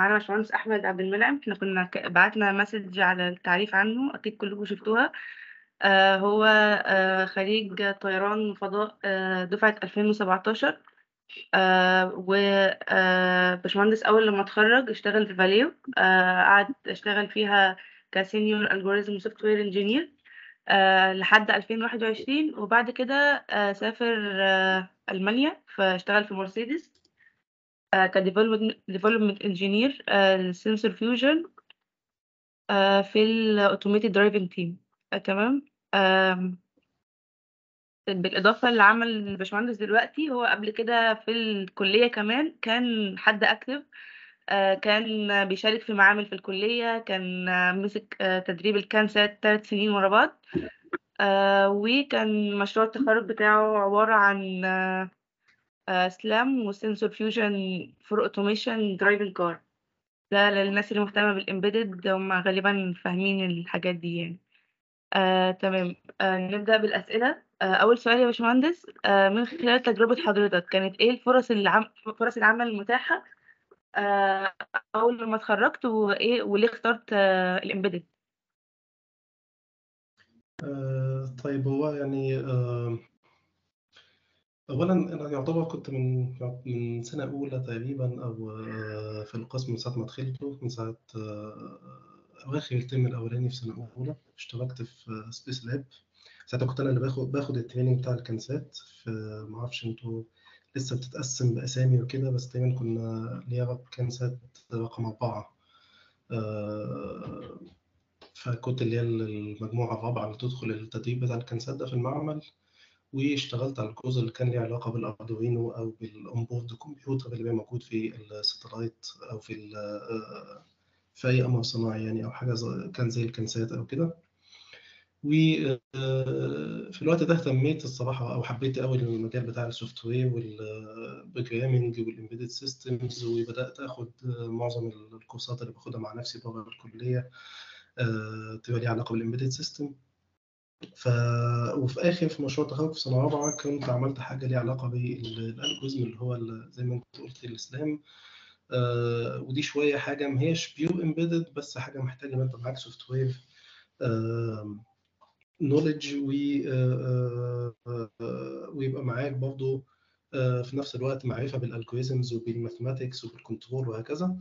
معانا باشمهندس أحمد عبد المنعم. إحنا كنا بعتنا message على التعريف عنه أكيد كلكم شفتوها. آآ هو آآ خريج طيران وفضاء آآ دفعة 2017 آآ و آآ باشمهندس أول لمّا اتخرّج اشتغل في فاليو. آآ قعد اشتغل فيها ك senior algorithm software engineer آآ لحد 2021 وبعد كده سافر ألمانيا فاشتغل في مرسيدس. آآ لsensor fusion آآ في driving team. آآ تمام، آمم بالإضافة لعمل الباشمهندس دلوقتي، هو قبل كده في الكلية كمان كان حد active آآ كان بيشارك في معامل في الكلية، كان مسك تدريب الCANSAT 3 سنين ورا بعض. آآ وكان مشروع التخرُّج بتاعه عبارة عن آآ SLAM وsensor fusion for automation driving car ده للناس اللي مهتمة بالembedded هُم غالبًا فاهمين الحاجات دي يعني. آآ تمام، آآ نبدأ بالأسئلة، آآ أول سؤال يا باشمهندس. آآ من خلال تجربة حضرتك كانت إيه الفرص العم فرص العمل المتاحة؟ آآ أول لمّا اتخرّجت وإيه وليه اخترت الembedded؟ آآ طيب هو يعني آآ أولًا أنا يعتبر كنت من من سنة أولى تقريبًا أو في القسم من ساعة ما دخلته، من ساعة أواخر الترم الأولاني في سنة أولى، اشتركت في space lab. ساعتها كنت أنا اللي باخد باخد الtraining بتاع الكنسات في ما أعرفش أنتم لسه بتتقسم بأسامي وكده، بس تقريبًا كنا ليها كنسات رقم 4 آآ فكنت اللي هي المجموعة الرابعة اللي تدخل التدريب بتاع الكنسات ده في المعمل، واشتغلت على الجزء اللي كان ليه علاقة بالأردوينو أو بالonboard computer اللي بيبقى موجود في الsatellite أو في في أي قمر صناعي يعني أو حاجة ز كان زي الكنسات أو كده. و آآ في الوقت ده اهتميت الصراحة أو حبيت أوي المجال بتاع الsoftware والprogramming والembedded systems وبدأت آخد معظم الكورسات اللي باخدها مع نفسي برّه الكلية آآ تبقى ليها علاقة بالembedded system. ف وفي آخر في مشروع التخرُّج في سنة رابعة كنت عملت حاجة ليها علاقة بالalgorithm اللي هو زي ما أنت قُلت الSLAM آآ ودي شوية حاجة ما هياش pure embedded بس حاجة محتاجة إن أنت معاك software آمم knowledge و آآ ويبقى معاك برضه آآ في نفس الوقت معرفة بالalgorithms وبالmathematics وبالcontrol وهكذا.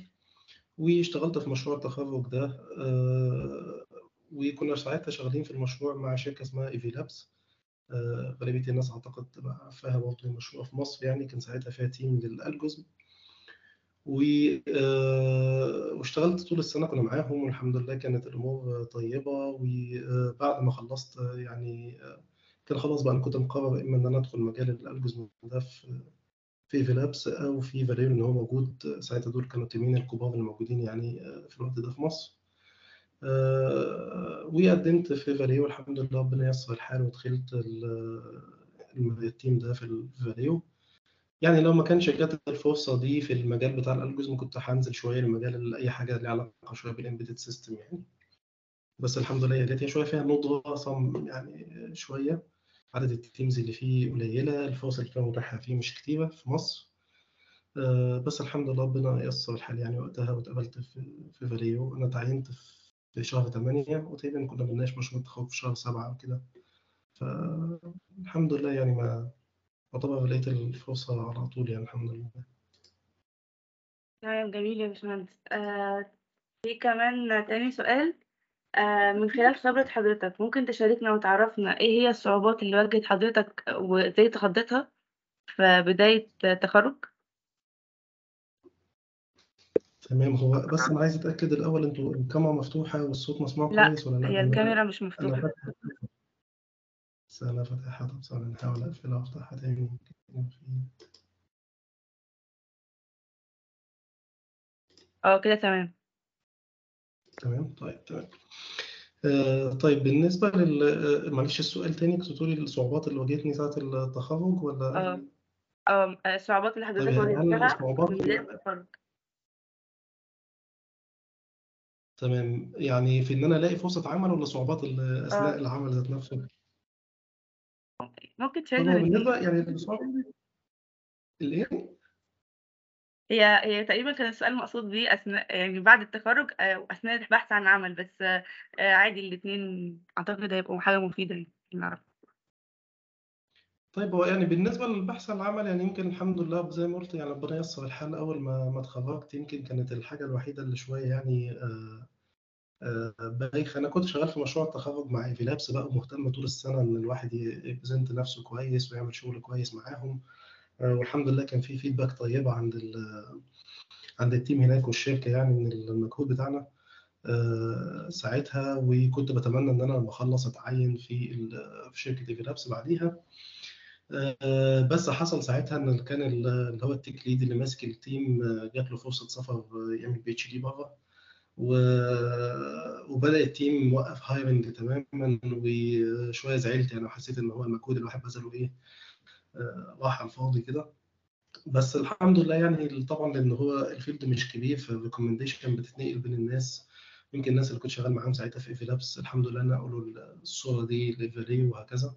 واشتغلت في مشروع التخرُّج ده آآ وكنا ساعتها شغالين في المشروع مع شركة اسمها EV Labs آآ غالبية الناس أعتقد تبقى عارفاها برضه مشروع في مصر يعني كان ساعتها فيها team للalgorithm. و آآ واشتغلت طول السنة كنا معاهم والحمد لله كانت الأمور طيبة، وبعد ما خلّصت يعني كان خلاص بقى أنا كنت مقرر إما إن أنا أدخل مجال الalgorithm ده في في Labs أو في Valeo لإن هو موجود ساعتها دول كانوا التيمين الكبار اللي موجودين يعني في الوقت ده في مصر. وقدّمت في Valeo الحمد لله ربنا ييسّر الحال ودخلت ال ال الteam ده في الValeo. يعني لو ما كانش جات الفرصة دي في المجال بتاع الalgorithm كنت هانزل شوية لمجال أي حاجة ليها علاقة شوية بالembedded system يعني. بس الحمد لله جات هي شوية فيها ندرة صم يعني شوية، عدد الteams اللي فيه قليلة، الفرص اللي بتبقى متاحة فيه مش كتيرة في مصر. آآ بس الحمد لله ربنا ييسّر الحال يعني وقتها واتقبلت في في Valeo أنا اتعينت في شهر 8 وتقريبًا كنا بنناقش مشروع التخرُّج في شهر 7 أو كده. فالحمد لله يعني ما يعتبر لقيت الفرصة على طول يعني الحمد لله. تمام جميل يا باشمهندس. آآ في كمان تاني سؤال آآ من خلال خبرة حضرتك ممكن تشاركنا وتعرّفنا إيه هي الصعوبات اللي واجهت حضرتك وإزاي تخطيتها في بداية التخرُّج؟ تمام، هو بس أنا عايز أتأكد الأول أنتم الكاميرا مفتوحة والصوت مسموع لأ، كويس والّا لأ؟ هي الكاميرا مش مفتوحة. فاتحة بس أنا فاتحها طب ثواني نحاول أقفلها وأفتحها تاني آه كده تمام. تمام، طيب تمام. آآ طيب بالنسبة لل معلش السؤال تاني كنتِ بتقولي الصعوبات اللي واجهتني ساعة التخرُّج والّا آه، آه، الصعوبات اللي طيب حضرتك هل واجهتها الصعوبات في بداية التخرُّج. تمام، يعني في إن أنا ألاقي فرصة عمل والّا صعوبات ال أثناء آه. العمل ذات نفسه؟ ممكن. بالنسبة يعني الإيه؟ هي هي تقريبًا كان السؤال مقصود بيه أثناء يعني بعد التخرُّج آآ وأثناء البحث عن عمل، بس آآ عادي الاتنين أعتقد هيبقوا حاجة مفيدة يعني نعرف. طيب هو يعني بالنسبة للبحث عن العمل يعني يمكن الحمد لله زي ما قُلت يعني ربنا ييسّر الحال. أول ما ما اتخرّجت يمكن كانت الحاجة الوحيدة اللي شوية يعني آآ آآ بايخة. أنا كنت شغّال في مشروع التخرُّج مع إيفيلابس بقى ومهتم طول السنة إن الواحد ي يpresent نَفْسه كويس ويعمل شغل كويس معاهم، آآ والحمد لله كان في feedback طيبة عند ال عند الteam هناك والشركة يعني من المجهود بتاعنا. آآ ساعتها، وكنت باتمنى إن أنا لمّا أخلّص أتعيّن في في شركة إيفيلابس بعديها، بس حصل ساعتها ال كان ال اللي هو الtech lead اللي ماسك الteam جات له فرصة سفر يعمل PhD برّه، و وبدأ الteam وقّف hiring تمامًا وشوية زعلت يعني وحسّيت إن هو المجهود الواحد بذله آآ راح على الفاضي كده، بس الحمد لله يعني طبعًا لإن هو ال field مش كبير فال recommendation بتتنقل بين الناس، يمكن الناس اللي كنت شغّال معاهم ساعتها في إيفيلابس الحمد لله نقلوا ال الصورة دي لفاليو وهكذا،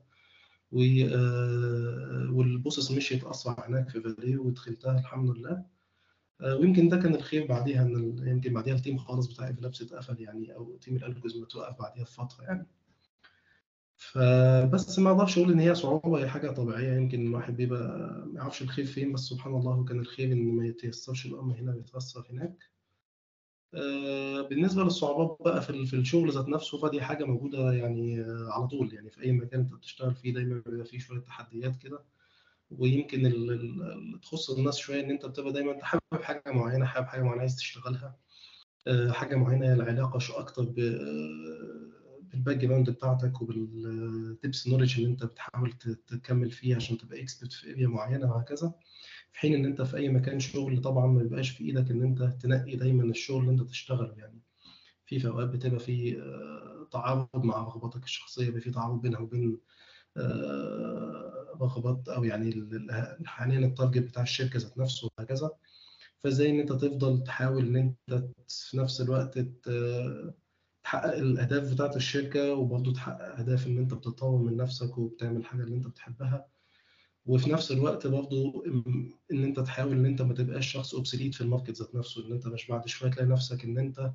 و آآ وال process مشيت أسرع هناك في فاليه ودخلتها الحمد لله، آآ ويمكن ده كان الخير بعديها ال يمكن بعديها ال team خالص بتاع إيفيلابس اتقفل يعني أو team ال algorithm اتوقّف بعديها بفترة يعني. فبس ما أقدرش أقول إن هي صعوبة، هي حاجة طبيعية يمكن الواحد بيبقى ما يعرفش الخير فين، بس سبحان الله كان الخير إن ما يتيسّرش الأمر هنا ويتيسّر هناك. آآ بالنسبة للصعوبات بقى في في الشغل ذات نَفْسه، فدي حاجة موجودة يعني على طول، يعني في أي مكان أنت بتشتغل فيه دايمًا بيبقى في شوية تحديات كده، ويمكن ال ال اللي تخُص الناس شوية إن أنت بتبقى دايمًا أنت حابب حاجة معيّنة، حابب حاجة معيّنة عايز تشتغلها، آآ حاجة معيّنة العلاقة ش أكتر ب بالbackground بتاعتك وبالtips knowledge اللي أنت بتحاول تكمّل فيه عشان تبقى expert في area معيّنة وهكذا، في حين إن أنت في أي مكان شغل طبعًا ما بيبقاش في إيدك إن أنت تنقّي دايمًا الشغل اللي أنت تشتغله يعني، في أوقات بتبقى في آآ تعارض مع رغباتك الشخصية، بيبقى في تعارض بينها وبين آآ رغبات أو يعني ال ال حاليًا الtarget بتاع الشركة ذات نَفْسه وهكذا، فإزاي إن أنت تفضل تحاول إن أنت في نَفْس الوقت تحقق الأهداف بتاعة الشركة وبرضه تحقق أهداف إن أنت بتطوّر من نَفْسك وبتعمل الحاجة اللي أنت بتحبها، وفي نَفْس الوقت برضه إن أنت تحاول إن أنت ما تبقاش شخص obsolete في الmarket ذات نَفْسه، إن أنت مش بعد شوية تلاقي نَفْسك إن أنت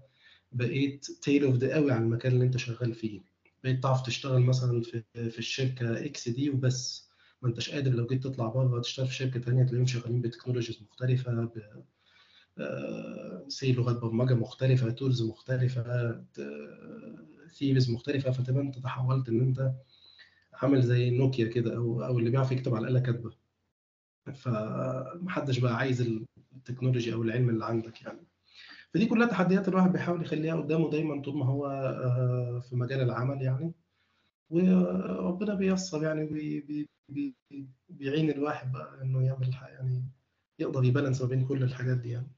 بقيت tailored أوي على المكان اللي أنت شغّال فيه، بقيت تعرف تشتغل مثلًا في في الشركة X دي وبس، ما أنتاش قادر لو جيت تطلع برّه تشتغل في شركة تانية تلاقيهم شغّالين بtechnologies مختلفة ب آآ say لغات برمجة مختلفة، tools مختلفة، ت theories مختلفة، فتبقى أنت تحوّلت إن أنت عامل زي نوكيا كده أو أو اللي بيعرف يكتب على الآلة كاتبة، فما حدّش بقى عايز ال technology أو العلم اللي عندك يعني. فدي كلّها تحديات الواحد بيحاول يخلّيها قدّامه دايمًا طول ما هو آآ في مجال العمل يعني، وربنا بييسّر يعني وبي بي بي بيعين الواحد بقى إنه يعمل يعني يقدر يbalance ما بين كل الحاجات دي يعني.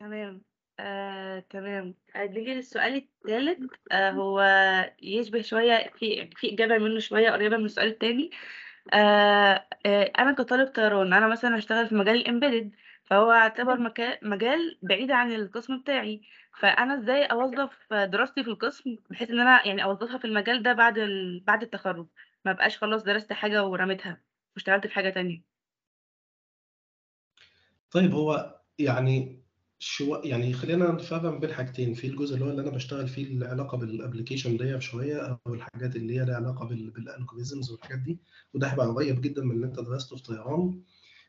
تمام، آآ تمام، آآ نيجي للسؤال التالت. آآ هو يشبه شوية في في إجابة منّه شوية قريّبة من السؤال التاني، آآ آآ أنا كطالب طيران أنا مثلًا هاشتغل في مجال الembedded فهو يعتبر مكا مجال بعيد عن القسم بتاعي، فأنا إزاي أوظّف دراستي في القسم بحيث إن أنا يعني أوظّفها في المجال ده بعد ال بعد التخرُّج، ما ابقاش خلاص درست حاجة ورميتها واشتغلت في حاجة تانية؟ طيب هو يعني شو يعني خلّينا نفرّق ما بين حاجتين، في الجزء اللي هو اللي أنا باشتغل فيه اللي علاقة بالapplication ديّة شوية أو الحاجات اللي هي ليها علاقة بال بالalgorithms والحاجات دي، وده هيبقى قريّب جدًا من اللي أنت درسته في طيران،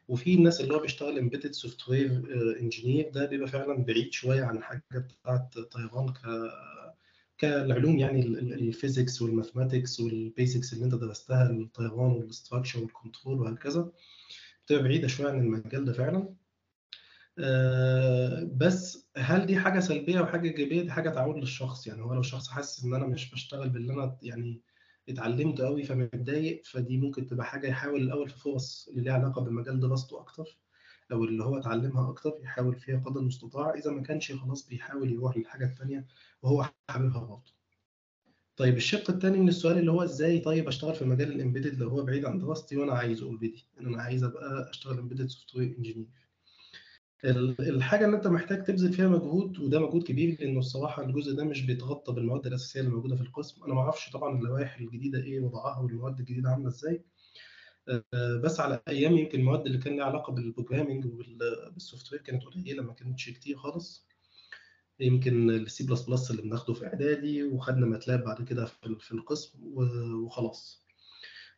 وفي الناس اللي هو بيشتغل embedded software آآ engineer ده بيبقى فعلًا بعيد شوية عن الحاجة بتاعة طيران ك كالعلوم يعني ال ال الphysics والmathematics والbasics اللي أنت درستها للطيران والstructure والcontrol وهكذا، بتبقى بعيدة شوية عن المجال ده فعلًا. آآ بس هل دي حاجة سلبية وحاجة إيجابية؟ دي حاجة تعود للشخص، يعني هو لو الشخص حاسس إن أنا مش باشتغل باللي أنا يعني اتعلمته أوي فمتضايق، فدي ممكن تبقى حاجة يحاول الأول في فرص اللي ليها علاقة بمجال دراسته أكتر، أو اللي هو اتعلمها أكتر يحاول فيها قدر المستطاع، إذا ما كانش خلاص بيحاول يروح للحاجة التانية وهو حاببها برضه. طيب الشِق التاني من السؤال اللي هو إزاي طيب أشتغل في مجال ال embedded لو هو بعيد عن دراستي وأنا عايزه already، إن أنا عايز أبقى أشتغل embedded software engineer. ال الحاجة اللي أنت محتاج تبذل فيها مجهود وده مجهود كبير، لإنه الصراحة الجزء ده مش بيتغطى بالمواد الأساسية اللي موجودة في القسم، أنا ما أعرفش طبعًا اللوائح الجديدة إيه وضعها والمواد الجديدة عاملة إزاي، آه، بس على أيام يمكن المواد اللي كان لها علاقة بال programming وبال software كانت قليلة ما كانتش كتير خالص. يمكن السي بلس بلس اللي بناخده في إعدادي وخدنا ماتلاب بعد كده في القسم وخلاص.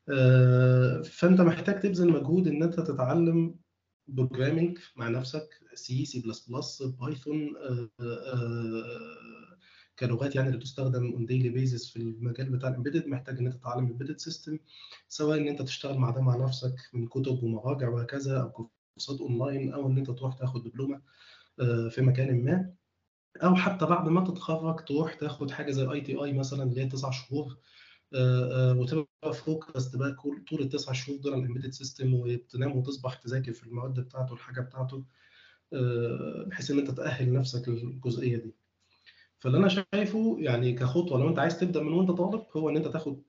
آه، فأنت محتاج تبذل مجهود إن أنت تتعلم programming مع نفسك سي سي بلس بلس بايثون كلغات يعني اللي تستخدم on daily basis في المجال بتاع ال embedded محتاج إن أنت تتعلم embedded system سواء إن أنت تشتغل مع ده مع نفسك من كتب ومراجع وهكذا أو كورسات اونلاين أو إن أنت تروح تاخد دبلومة آه، في مكان ما أو حتى بعد ما تتخرج تروح تاخد حاجة زي ITI مثلا اللي هي تسع شهور آه، آه، وتبقى focus تبقى طول التسع شهور دول ال embedded system وتنام وتصبح تذاكر في المواد بتاعته الحاجة بتاعته بحيث إن أنت تأهل نفسك للجزئية دي. فاللي أنا شايفه يعني كخطوة لو أنت عايز تبدأ من وأنت طالب هو إن أنت تاخد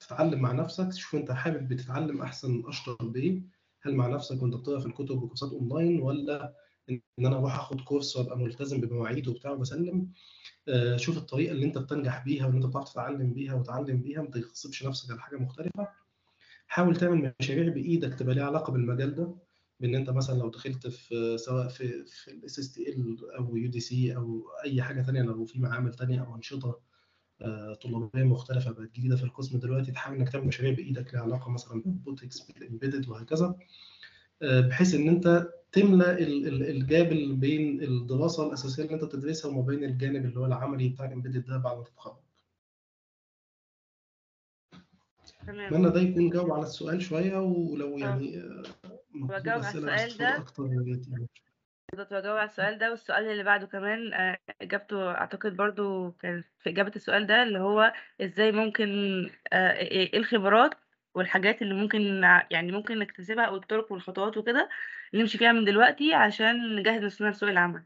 تتعلم مع نفسك تشوف أنت حابب بتتعلم أحسن أشطر بإيه هل مع نفسك وأنت بتقرأ في الكتب وكورسات أونلاين ولا إن أنا أروح آخد كورس وأبقى ملتزم بمواعيده وبتاع وبسلم آه، شوف الطريقة اللي أنت بتنجح بيها واللي أنت بتعرف تتعلم بيها وتعلم بيها ما تغصبش نفسك على حاجة مختلفة. حاول تعمل مشاريع بإيدك تبقى ليها علاقة بالمجال ده بإن أنت مثلا لو دخلت في سواء في في ال SSTL أو UDC أو أي حاجة ثانية لو في معامل ثانية أو أنشطة آه، طلابية مختلفة بقت جديدة في القسم دلوقتي تحاول إنك تعمل مشاريع بإيدك لها علاقة مثلا بال robotics بال embedded وهكذا آه، بحيث إن أنت تملى ال gap بين الدراسة الأساسية اللي أنت بتدرسها وما بين الجانب اللي هو العملي بتاع ال embedded ده بعد ما تتخرج. تمام أتمنى ده يكون جاوب على السؤال شوية ولو آه. يعني بجاوب على السؤال ده أكتر. كنت بجاوب على السؤال ده والسؤال اللي بعده كمان آه، إجابته أعتقد برضو كان في إجابة السؤال ده اللي هو إزاي ممكن آه، إيه الخبرات والحاجات اللي ممكن يعني ممكن نكتسبها أو الطرق والخطوات وكده نمشي فيها من دلوقتي عشان نجهز نفسنا لسوق العمل.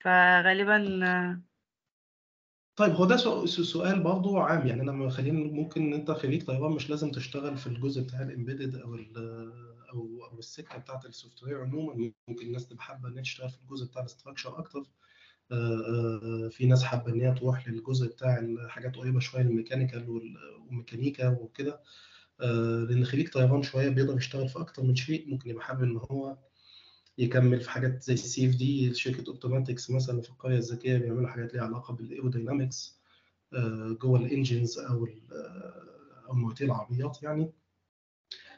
فغالبا طيب هو ده سؤال برضه عام. يعني أنا خلينا ممكن أنت خريج طيران مش لازم تشتغل في الجزء بتاع ال embedded أو أو أو السكة بتاعت ال software عموما. ممكن الناس تبقى حابة إن هي تشتغل في الجزء بتاع ال structure أكتر. في ناس حابة إن هي تروح للجزء بتاع الحاجات قريبة شوية لل mechanical والميكانيكا وكده. آه، لأن خريج طيران شوية بيقدر يشتغل في أكتر من شيء ممكن يبقى حابب إن هو يكمل في حاجات زي ال CFD شركة اوتوماتكس مثلا في القرية الذكية بيعملوا حاجات ليها علاقة بال aerodynamics جوه ال engines أو أو مواتير العربيات يعني.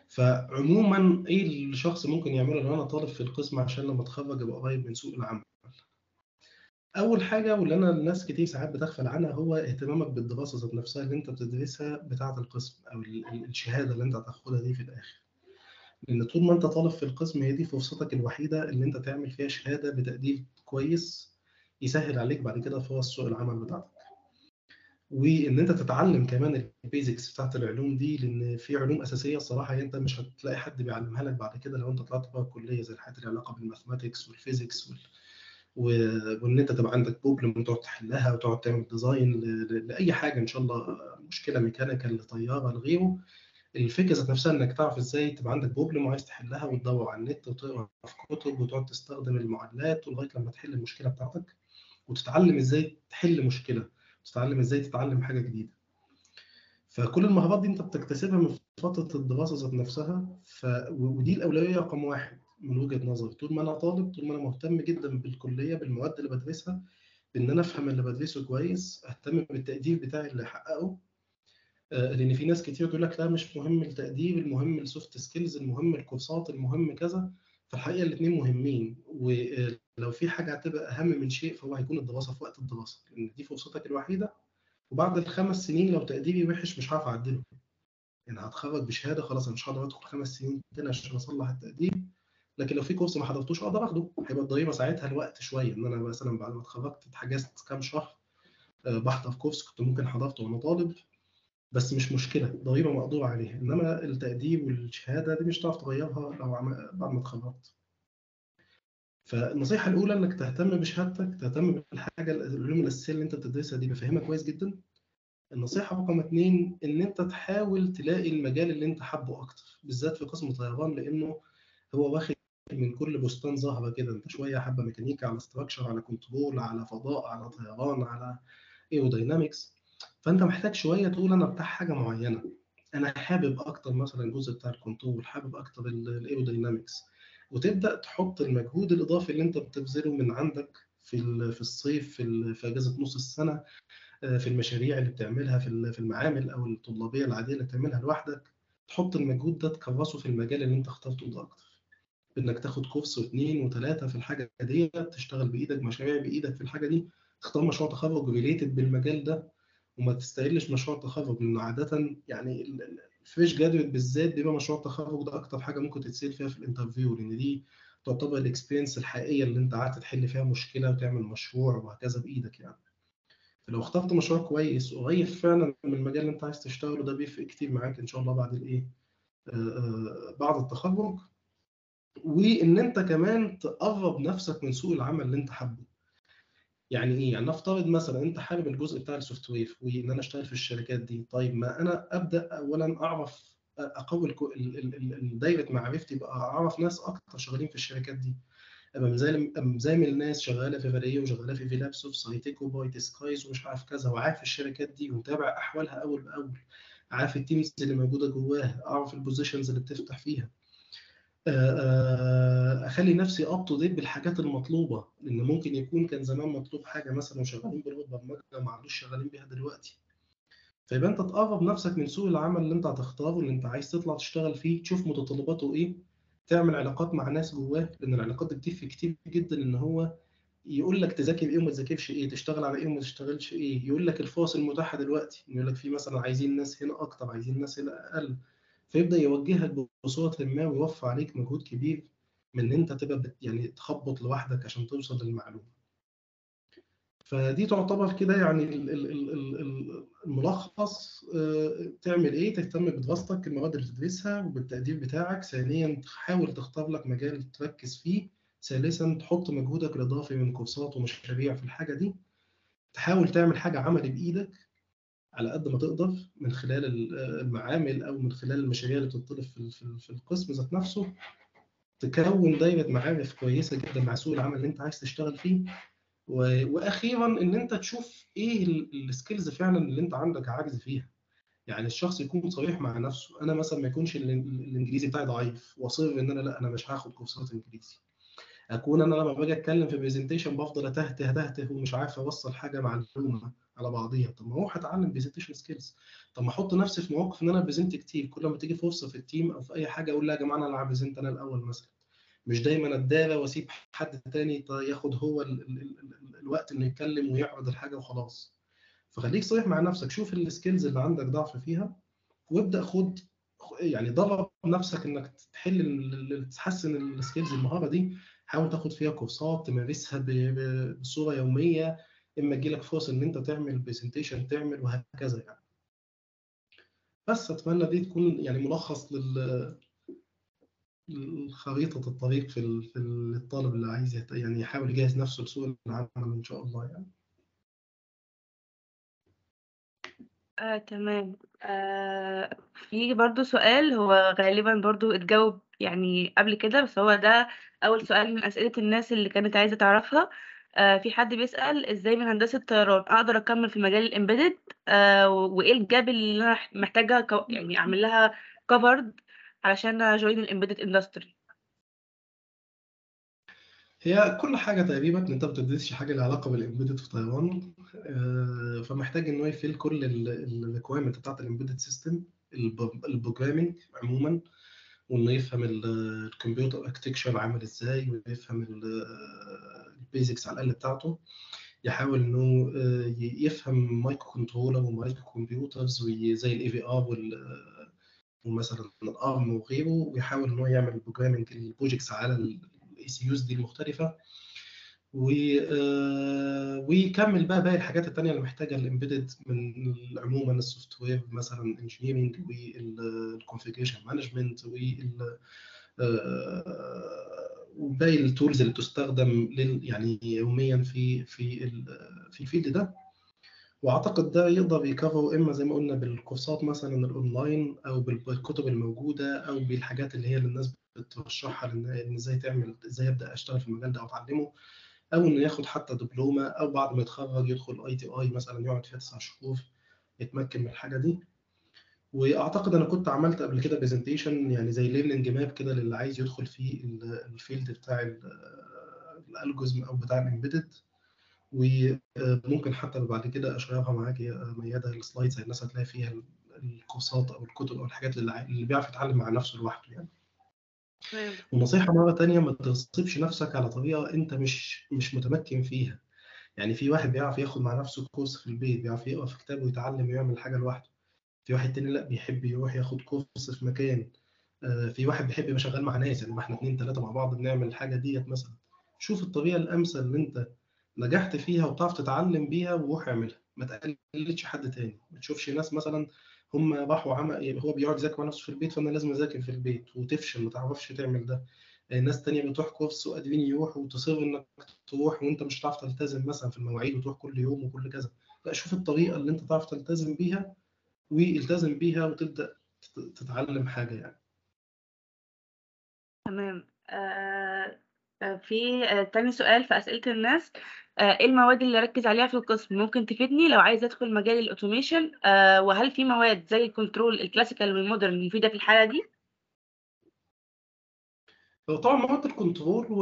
فعموما إيه الشخص ممكن يعمله لو أنا طالب في القسم عشان لما أتخرج أبقى قريب من سوق العمل. أول حاجة واللي أنا الناس كتير ساعات بتغفل عنها هو اهتمامك بالدراسة ذات نفسها اللي أنت بتدرسها بتاعة القسم أو الشهادة اللي أنت هتاخدها دي في الآخر. لأن طول ما أنت طالب في القسم هي دي فرصتك الوحيدة اللي أنت تعمل فيها شهادة بتقدير كويس يسهل عليك بعد كده فرص سوق العمل بتاعتك. وإن أنت تتعلم كمان ال basics بتاعت العلوم دي لأن في علوم أساسية الصراحة أنت مش هتلاقي حد بيعلمها لك بعد كده لو أنت طلعت بقى الكلية زي الحاجات اللي علاقة بال mathematics وال physics وال... وان انت تبقى عندك problem وتقعد تحلها وتقعد تعمل design. لأي حاجة إن شاء الله مشكلة mechanical لطيارة لغيره الفكرة ذات نفسها إنك تعرف إزاي تبقى عندك problem وعايز تحلها وتدور على النت وتقرأ في كتب وتقعد تستخدم المعادلات لغاية لما تحل المشكلة بتاعتك وتتعلم إزاي تحل مشكلة تتعلم إزاي تتعلم حاجة جديدة فكل المهارات دي أنت بتكتسبها من فترة الدراسة ذات نفسها ف... ودي الأولوية رقم واحد من وجهة نظري طول ما أنا طالب طول ما أنا مهتم جدا بالكلية بالمواد اللي بدرسها بإن أنا أفهم اللي بدرسه كويس أهتم بالتقدير بتاعي اللي احققه آه، لأن في ناس كتير تقول لك لا مش مهم التقدير المهم ال soft skills المهم الكورسات المهم كذا. في الحقيقة الاثنين مهمين ولو في حاجة هتبقى أهم من شيء فهو هيكون الدراسة في وقت الدراسة. لأن دي فرصتك الوحيدة. وبعد الخمس سنين لو تقديري وحش مش هعرف أعدله. يعني هتخرج بشهادة خلاص أنا مش هقدر أدخل خمس سنين تاني عشان أصلح التقدير. لكن لو في كورس ما حضرتوش أقدر اخده. هيبقى الضريبة ساعتها الوقت شوية. إن أنا مثلا بعد ما اتخرجت اتحجزت كام شهر آه، بحضر كورس كنت ممكن حضرته وأنا طالب بس مش مشكلة ضريبة مقدور عليها. إنما التقدير والشهادة دي مش هتعرف تغيرها لو بعد ما اتخرجت. فالنصيحة الأولى إنك تهتم بشهادتك تهتم بالحاجة العلوم الأساسية اللي أنت بتدرسها دي بفهمها كويس جدا. النصيحة رقم اثنين إن أنت تحاول تلاقي المجال اللي أنت حابه أكتر بالذات في قسم طيران لأنه هو واخد من كل بستان زهره كده. انت شوية حابه ميكانيكا على structure على control على فضاء على طيران على aerodynamics فانت محتاج شوية تقول أنا بتاع حاجة معينة. أنا حابب أكتر مثلا الجزء بتاع ال control حابب أكتر ال aerodynamics وتبدأ تحط المجهود الإضافي اللي أنت بتبذله من عندك في في الصيف في, في أجازة نص السنة في المشاريع اللي بتعملها في في المعامل أو الطلابية العادية اللي بتعملها لوحدك. تحط المجهود ده تكرسه في المجال اللي أنت اخترته ده أكتر. إنك تاخد course واثنين وثلاثه في الحاجة دي تشتغل بإيدك مشاريع بإيدك في الحاجة دي تختار مشروع تخرج related بالمجال ده وما تستقلش مشروع التخرج لأنه عادة يعني ال fresh graduate بالذات بيبقى مشروع التخرج ده أكتر حاجة ممكن تتسأل فيها في ال interview لأن دي تعتبر ال experience الحقيقية اللي أنت قعدت تحل فيها مشكلة وتعمل مشروع وهكذا بإيدك يعني. فلو اخترت مشروع كويس قريب فعلا من المجال اللي أنت عايز تشتغله ده بيفرق كتير معاك إن شاء الله بعد الإيه بعد التخرج. وإن أنت كمان تقرب نفسك من سوق العمل اللي أنت حابه. يعني إيه؟ يعني نفترض مثلا أنت حابب الجزء بتاع ال software وإن أنا أشتغل في الشركات دي. طيب ما أنا أبدأ اولا أعرف أقوي دايرة معرفتي بقى. أعرف ناس أكتر شغالين في الشركات دي. أبقى مزامل ناس شغالة في Valeo وشغالة في فيلابس وفي سايتيك و Bright Skies ومش عارف كذا. وعارف الشركات دي ومتابع أحوالها أول بأول. عارف ال teams اللي موجودة جواها أعرف ال positions اللي بتفتح فيها. أخلي نفسي up to date بالحاجات المطلوبة لأن ممكن يكون كان زمان مطلوب حاجة مثلا وشغالين بلغه برمجة ما عادوش شغالين بيها دلوقتي. فيبقى أنت تقرب نفسك من سوق العمل اللي أنت هتختاره اللي أنت عايز تطلع تشتغل فيه تشوف متطلباته إيه تعمل علاقات مع ناس جواه لأن العلاقات دي بتفرق كتير جدا إن هو يقول لك تذاكر إيه وما تذاكرش إيه تشتغل على إيه وما تشتغلش إيه. يقول لك الفرص المتاحه دلوقتي يقول لك في مثلا عايزين ناس هنا أكتر عايزين ناس هنا أقل. فيبدأ يوجهك بصوره ما ويوفر عليك مجهود كبير من إن أنت تبقى بت يعني تخبط لوحدك عشان توصل للمعلومة. فدي تعتبر كده يعني الملخص تعمل إيه؟ تهتم بدراستك المواد اللي تدرسها وبالتقدير بتاعك. ثانيا تحاول تختار لك مجال تركز فيه. ثالثا تحط مجهودك الإضافي من كورسات ومشاريع في الحاجة دي. تحاول تعمل حاجة عملي بإيدك. على قد ما تقدر من خلال المعامل أو من خلال المشاريع اللي بتطلب في القسم ذات نفسه تكون دايره معارف كويسة جدا مع سوق العمل اللي انت عايز تشتغل فيه. وأخيرا إن انت تشوف إيه ال skills فعلا اللي انت عندك عجز فيها. يعني الشخص يكون صريح مع نفسه. أنا مثلا ما يكونش الإنجليزي بتاعي ضعيف. وأصر إن أنا لأ أنا مش هاخد كورسات إنجليزي. أكون أنا لما باجي أتكلم في presentation بفضل اتهته اتهته ومش عارف أوصل حاجة معلومة على بعضيها. طب ما هو هتعلم presentation skills طب ما أحط نفسي في مواقف إن أنا present كتير. كل ما تيجي فرصة في ال team أو في أي حاجة أقول لا يا جماعة أنا اللي ه present أنا الأول مثلا. مش دايما اتدارى وأسيب حد تاني ياخد هو ال ال ال الوقت إنه يتكلم ويعرض الحاجة وخلاص. فخليك صريح مع نفسك. شوف ال skills اللي عندك ضعف فيها وابدأ خد يعني درب نفسك إنك تحل تحسن ال skills المهارة دي حاول تاخد فيها كورسات تمارسها بصورة يومية إما تجيلك فرصة إن أنت تعمل presentation تعمل وهكذا يعني بس أتمنى دي تكون يعني ملخص لل خريطة الطريق في في الطالب اللي عايز يعني يحاول يجهز نفسه لسوق العمل إن شاء الله يعني. آه، تمام آه، في برضو سؤال هو غالبا برضو اتجاوب يعني قبل كده بس هو ده أول سؤال من أسئلة الناس اللي كانت عايزة تعرفها. آه، في حد بيسأل إزاي من هندسة طيران؟ أقدر أكمل في مجال الإمبيدد؟ آه، وإيه الجاب اللي أنا محتاجة يعني أعمل لها كفرد علشان أ join الـ embedded industry هي كل حاجة تقريبا أنت ما بتدرسش حاجة لها علاقة بالـ embedded في طيران فمحتاج إن هو ي fill كل الـ requirement بتاعت الـ embedded system الـ programming عموما. وإنه يفهم الـ computer architecture عامل إزاي ويفهم الـ basics على الأقل بتاعته. يحاول إنه يفهم microcontroller و microcomputers زي الـ AVR ومثلا الـ ARM وغيره ويحاول ان هو يعمل programming الـ projects على الـ ECUs دي المختلفة. ويكمل بقى باقي الحاجات الثانية اللي محتاجة الـ embedded من عموما الـ software مثلا engineering والـ configuration management وباقي الـ tools اللي تستخدم يعني يوميا في في في الـ field ده. وأعتقد ده يقدر ي cover إما زي ما قلنا بالـ course ات مثلا الاونلاين أو بالكتب الموجودة أو بالحاجات اللي هي اللي الناس بترشحها ان إزاي تعمل إزاي أبدأ أشتغل في المجال ده أو أتعلمه. أو إنه ياخد حتى دبلومة أو بعد ما يتخرج يدخل ITI مثلا يقعد فيها تسع شهور يتمكن من الحاجة دي. وأعتقد أنا كنت عملت قبل كده presentation يعني زي learning map كده للي عايز يدخل في الـ field بتاع الـ algorithm أو بتاع الـ embedded وممكن حتى بعد كده أ share ها معاك يا ميادة الـ slides الناس هتلاقي فيها الـ course ات أو الكتب أو الحاجات اللي بيعرف يتعلم مع نفسه لوحده يعني. ونصيحة مرة تانية ما تغصبش نفسك على طريقة أنت مش مش متمكن فيها. يعني في واحد بيعرف ياخد مع نفسه course في البيت بيعرف يقرأ في كتاب ويتعلم ويعمل حاجة لوحده. في واحد تاني لأ بيحب يروح ياخد course في مكان. في واحد بيحب يبقى شغال مع ناس يعني ما إحنا اثنين ثلاثة مع بعض بنعمل الحاجة ديت مثلا. شوف الطريقة الأمثل اللي أنت نجحت فيها وتعرف تتعلم بيها وروح اعملها. ما تقلدش حد تاني. ما تشوفش ناس مثلا هم راحوا عمل هو بيقعد يذاكر مع نفسه في البيت فأنا لازم أذاكر في البيت. وتفشل ما تعرفش تعمل ده. ناس تانية بتروح كورس وقادرين يروحوا وتصر إنك تروح وأنت مش هتعرف تلتزم مثلا في المواعيد وتروح كل يوم وكل كذا. لا شوف الطريقة اللي أنت تعرف تلتزم بيها والتزم بيها وتبدأ تتعلم حاجة يعني. تمام. آه في آه تاني سؤال في أسئلة الناس. آه إيه المواد اللي ركز عليها في القسم؟ ممكن تفيدني لو عايز أدخل مجال الـ automation آه وهل في مواد زي الـ control الـ classical والـ modern مفيدة في الحالة دي؟ طبعا مواد الـ control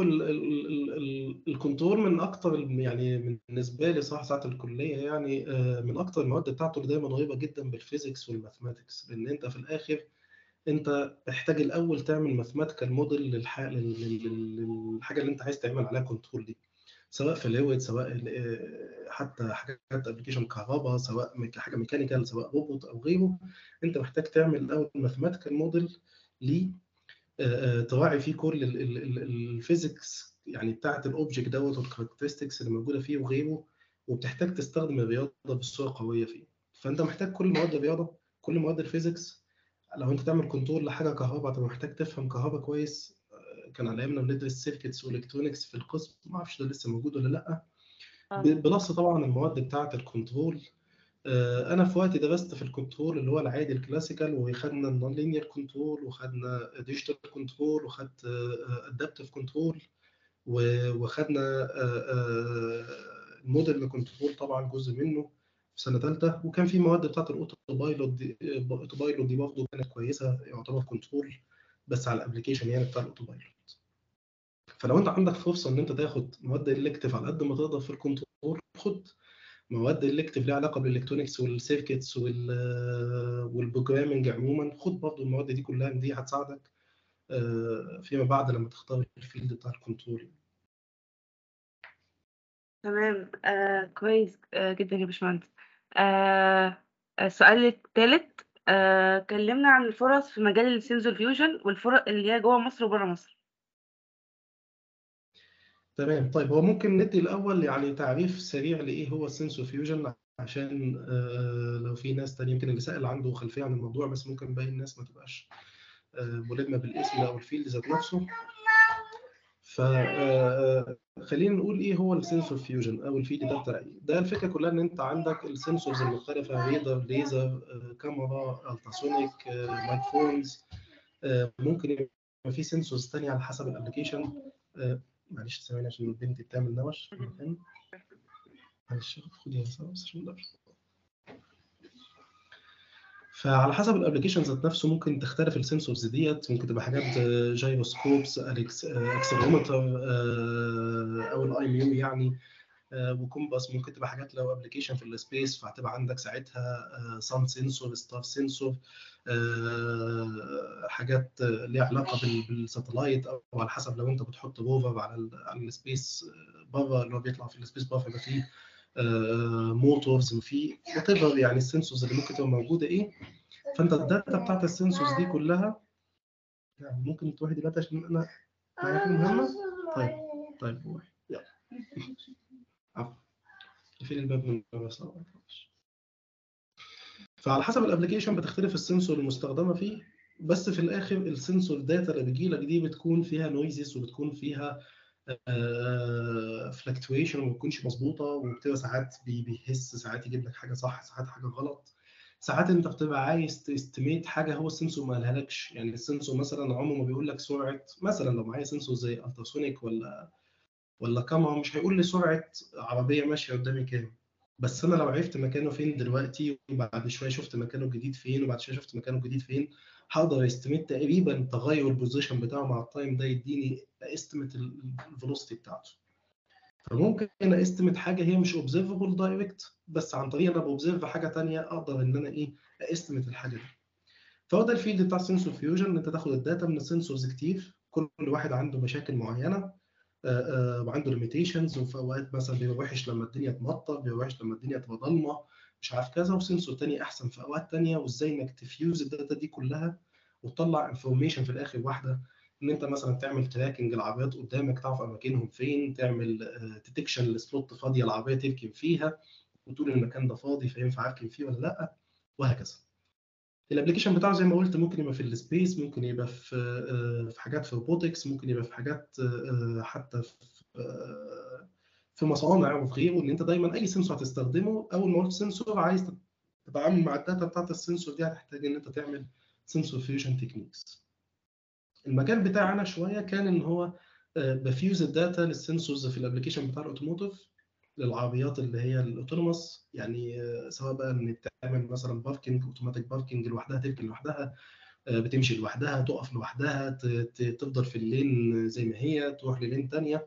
والـ control من أكتر يعني بالنسبة لي صراحة ساعة الكلية يعني من أكتر المواد بتاعته اللي دايما قريبه جدا بالـ physics والـ mathematics لأن أنت في الآخر أنت محتاج الأول تعمل mathematical model للحاجة اللي أنت عايز تعمل عليها control دي. سواء fluid سواء حتى حاجات application كهرباء سواء حاجة mechanical سواء روبوت أو غيره أنت محتاج تعمل الأول mathematical model ل تراعي فيه كل الـ physics يعني بتاعة الـ object دوت والـ characteristics اللي موجودة فيه وغيره وبتحتاج تستخدم الرياضة بصورة قوية فيه. فأنت محتاج كل مواد الرياضة كل مواد الـ physics لو أنت تعمل control لحاجة كهرباء أنت محتاج تفهم كهرباء كويس كان على أيامنا بندرس circuits و electronics في القسم. ما أعرفش ده لسه موجود ولا لأ. plus طبعا المواد بتاعة الـ control أنا في وقتي درست في الـ control اللي هو العادي الـ classical وخدنا الـ nonlinear control وخدنا digital control وخدت adaptive control وخدنا الـ modern control طبعا جزء منه في سنة ثالثه وكان في مواد بتاعت الـ autopilot دي pilot دي برضه كانت كويسة يعتبر control بس على الـ application يعني بتاع الـ autopilot فلو أنت عندك فرصة إن أنت تاخد مواد الكتف على قد ما تقدر في الـ control خد مواد الكتف ليها علاقة بالـ electronics والـ circuits والـ programming عموما. خد برضه المواد دي كلها دي هتساعدك فيما بعد لما تختار الـ field بتاع الـ control تمام. آه كويس آه جدا يا باشمهندس. آه السؤال الثالث آه كلمنا عن الفرص في مجال الـ sensor fusion والفرص اللي هي جوه مصر وبره مصر. تمام. طيب هو ممكن ندي الأول يعني تعريف سريع لإيه هو الـ sensor fusion عشان آه لو في ناس تانية يمكن اللي سائل عنده خلفية عن الموضوع بس ممكن باقي الناس ما تبقاش آه ملمة بالاسم أو الـ field ذات نفسه. فخلينا نقول إيه هو الـ sensor fusion أو الـ field ده بتاعي ده الفكرة كلها إن أنت عندك الـ sensors المختلفة ريدر ليزر كاميرا ultrasonic microphones ممكن يبقى في sensors ثانية على حسب الـ application. معلش ثواني عشان البنت بتعمل noise. معلش خديها بس عشان ده فعلى حسب الـ application ذات نفسه ممكن تختلف الـ sensors ديت. ممكن تبقى حاجات gyroscopes accelerometer أو الـ IMU يعني و compass ممكن تبقى حاجات لو application في الـ space فهتبقى عندك ساعتها sun sensor star sensor حاجات ليها علاقة بالـ satellite أو على حسب لو انت بتحط rover على الـ space بره اللي هو بيطلع في الـ space بره يبقى فيه موتورز وفي وات يعني السنسورز اللي ممكن تبقى موجودة إيه. فأنت الداتا بتاعت السنسورز دي كلها يعني ممكن تروحي دلوقتي عشان أنا معايا مهمة؟ طيب طيب روحي يلا. عفوا. فين الباب من بس فعلى حسب الابلكيشن بتختلف السنسور المستخدمة فيه بس في الآخر السنسور داتا اللي بتجي لك دي بتكون فيها نويزز وبتكون فيها fluctuation وما بتكونش مظبوطة وبتبقى ساعات بيهس ساعات يجيب لك حاجة صح ساعات حاجة غلط. ساعات انت بتبقى عايز ت estimate حاجة هو ال sensor ما قالهالكش. يعني ال sensor مثلا عمره ما بيقول لك سرعة مثلا لو معايا sensor زي ultrasonic ولا ولا كاميرا مش هيقول لي سرعة عربية ماشية قدامي كام. بس أنا لو عرفت مكانه فين دلوقتي وبعد شوية شفت مكانه الجديد فين وبعد شوية شفت مكانه الجديد فين هقدر estimate تقريبا تغير ال position بتاعه مع ال time ده يديني estimate ال velocity بتاعته. فممكن estimate حاجة هي مش observable direct بس عن طريق أنا ب observe حاجة ثانية أقدر إن أنا إيه estimate الحاجة دي. فهو ده ال field بتاع ال sensor fusion إن أنت تاخد ال data من ال sensors كتير كل واحد عنده مشاكل معينة. وعنده limitations وفي أوقات مثلا بيبقى وحش لما الدنيا تمطر بيبقى وحش لما الدنيا تبقى ضلمة مش عارف كذا و sensor تاني أحسن في أوقات تانية وإزاي إنك ت fuse ال data دي كلها وتطلع information في الآخر واحدة. إن أنت مثلا تعمل tracking العربيات قدامك تعرف أماكنهم فين تعمل detection ل slot فاضية العربيه تركن فيها وتقول المكان ده فاضي فينفع أركن فيه ولا لأ وهكذا. ال application بتاعه زي ما قلت ممكن يبقى في ال space ممكن يبقى في في حاجات في robotics ممكن يبقى في حاجات حتى في في مصانع وفي غيره إن أنت دايما أي sensor هتستخدمه أول ما قلت sensor عايز تتعامل مع ال data بتاعت ال sensor دي هتحتاج إن أنت تعمل sensor fusion techniques المجال بتاعنا شوية كان إن هو ب fuse ال data لل sensors في ال application بتاع ال automotive للعربيات اللي هي ال autonomous يعني سواء بقى إن تعمل مثلا parking automatic parking لوحدها تركن لوحدها بتمشي لوحدها تقف لوحدها تفضل في ال lane زي ما هي تروح ل lane ثانية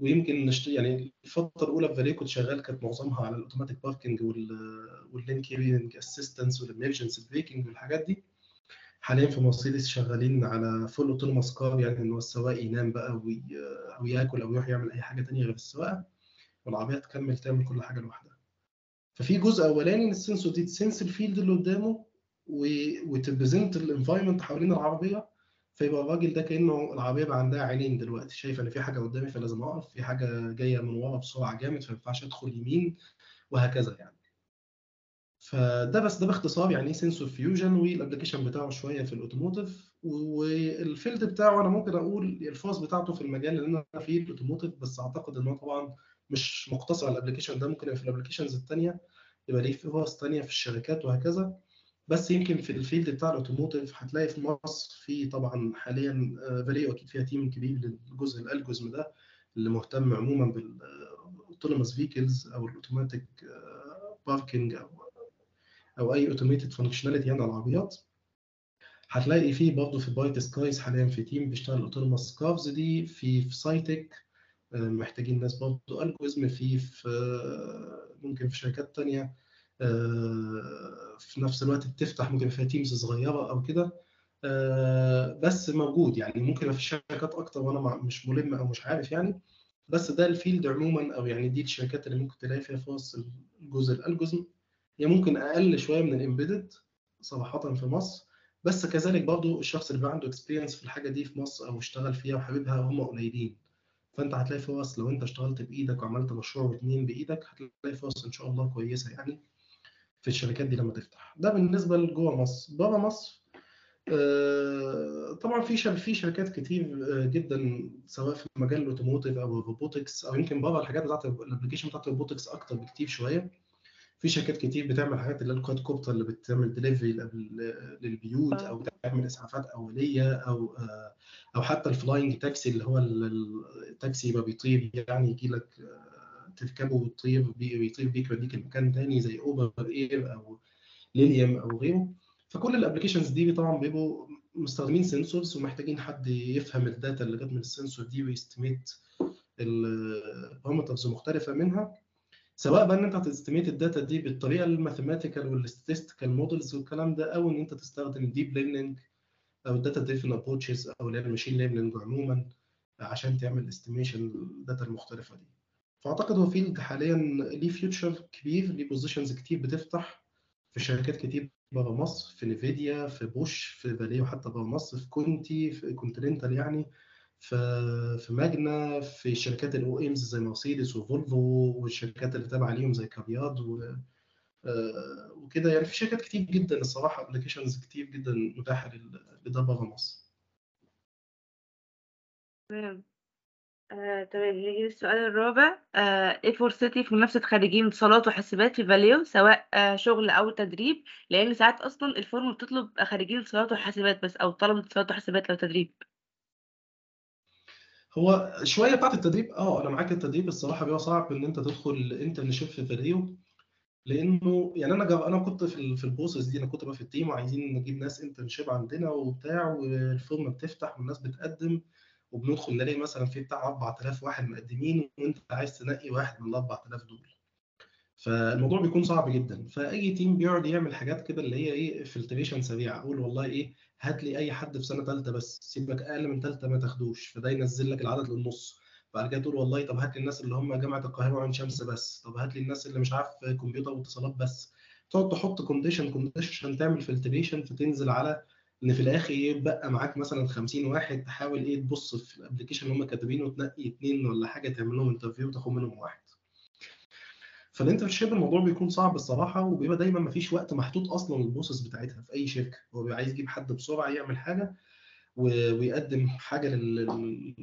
ويمكن نشت... يعني الفترة الأولى في فاليو كنت شغال كانت معظمها على ال automatic parking وال lane keeping assistance وال emergency braking والحاجات دي. حاليا في مرسيدس شغالين على full autonomous car يعني إن هو السواق ينام بقى وي... أو ياكل أو يروح يعمل أي حاجة ثانية غير السواقة. والعربية تكمل تعمل كل حاجة لوحدها. ففي جزء أولاني إن ال sensor دي ت sense ال field اللي قدامه. وت represent ال environment حوالين العربية فيبقى الراجل ده كأنه العربية بقى عندها عينين دلوقتي. شايف إن في حاجة قدامي فلازم أقف في حاجة جاية من ورا بسرعة جامد فما ينفعش أدخل يمين وهكذا يعني. فده بس ده باختصار يعني إيه sensor fusion وال application بتاعه شوية في ال automotive وال field بتاعه أنا ممكن أقول الفرص بتاعته في المجال اللي أنا فيه ال automotive بس أعتقد إن هو طبعا مش مقتصر على ال application ده ممكن في ال applications الثانية يبقى ليه فرص ثانية في الشركات وهكذا. بس يمكن في ال field بتاع ال automotive هتلاقي في مصر في طبعا حاليا فاليو أكيد فيها team كبير للجزء ال algorithm ده اللي مهتم عموما بال autonomous vehicles أو ال automatic parking أو أو أي automated functionality يعني على العربيات. هتلاقي فيه برضه في برايت سكايز حاليا في team بيشتغل autonomous cars دي في في سايتك محتاجين ناس برضه algorithm في في ممكن في شركات تانية في نفس الوقت بتفتح ممكن فيها teams صغيرة أو كده بس موجود. يعني ممكن في شركات أكتر وأنا مش ملم أو مش عارف يعني بس ده ال field عموما أو يعني دي الشركات اللي ممكن تلاقي فيها فرص الجزء ال algorithm. هي ممكن أقل شوية من ال embedded صراحة في مصر بس كذلك برضو الشخص اللي بقى عنده experience في الحاجة دي في مصر أو اشتغل فيها وحاببها هم قليلين. فأنت هتلاقي فرص لو أنت اشتغلت بإيدك وعملت مشروع واثنين بإيدك هتلاقي فرص إن شاء الله كويسة يعني في الشركات دي لما تفتح. ده بالنسبة لجوه مصر. بره مصر طبعا في في شركات كتير جدا سواء في مجال ال automotive أو ال robotics أو يمكن بره الحاجات بتاعت ال application بتاعت ال robotics أكتر بكتير شوية. في شركات كتير بتعمل حاجات اللي ال quadcopter اللي بتعمل دليفري للبيوت أو تعمل إسعافات أولية أو أو حتى ال flying taxi اللي هو التاكسي ما بيطير يعني يجي لك تركبه وتطير بيطير بيك يوديك المكان تاني زي اوبر اير أو ليليوم أو غيره. فكل ال applications دي طبعا بيبقوا مستخدمين sensors ومحتاجين حد يفهم ال data اللي جت من ال sensor دي وي estimate ال parameters المختلفة منها. سواء بقى إن أنت هت estimate ال data دي بالطريقة ال mathematical وال statistical models والكلام ده أو إن أنت تستخدم ال deep learning أو ال data driven approaches أو اللي هي ال machine learning عموما عشان تعمل estimation ال data المختلفة دي. فأعتقد هو field حاليا ليه future كبير ليه positions كتير بتفتح في شركات كتير بره مصر في نيفيديا في بوش في فاليو حتى بره مصر في كونتي في كونتيننتال يعني. في في ماجنا في شركات ال OEMs زي مرسيدس وفولفو والشركات اللي تابعة ليهم زي كارياد و وكده. يعني في شركات كتير جدا الصراحة applications كتير جدا متاحة لده بره مصر. تمام. آه، تمام. نيجي للسؤال الرابع. آه، إيه فرصتي في منافسة خريجين اتصالات وحاسبات في فاليو سواء آه، شغل أو تدريب لأن ساعات أصلا ال form بتطلب خريجين اتصالات وحاسبات بس أو طلبة اتصالات وحاسبات لو تدريب. هو شوية بتاعت التدريب آه أنا معاك التدريب الصراحة بيبقى صعب إن أنت تدخل internship في فاليو لأنه يعني أنا أنا كنت في في ال process دي أنا كنت بقى في ال team وعايزين نجيب ناس internship عندنا وبتاع وال form بتفتح والناس بتقدم وبندخل نلاقي مثلا في بتاع 4000 واحد مقدمين وأنت عايز تنقي واحد من ال 4000 دول. فالموضوع بيكون صعب جدا. فأي team بيقعد يعمل حاجات كده اللي هي إيه filtration سريع أقول والله إيه هات لي أي حد في سنة ثالثه بس سيبك أقل من ثالثه ما تاخدوش. فده ينزل لك العدد للنص. بعد كده تقول والله طب هات لي الناس اللي هم جامعة القاهرة وعين شمس بس. طب هات لي الناس اللي مش عارف كمبيوتر واتصالات بس. تقعد تحط condition condition عشان تعمل filtration فتنزل على إن في الآخر يبقى معاك مثلا 50 واحد تحاول إيه تبص في ال application اللي هم كاتبينه وتنقي اثنين ولا حاجة تعمل لهم interview وتاخد منهم واحد. فال internship الموضوع بيكون صعب الصراحة وبيبقى دايما ما فيش وقت محدود أصلا لل process بتاعتها في أي شركة. هو بيبقى عايز يجيب حد بسرعة يعمل حاجة ويقدم حاجة لل- لل-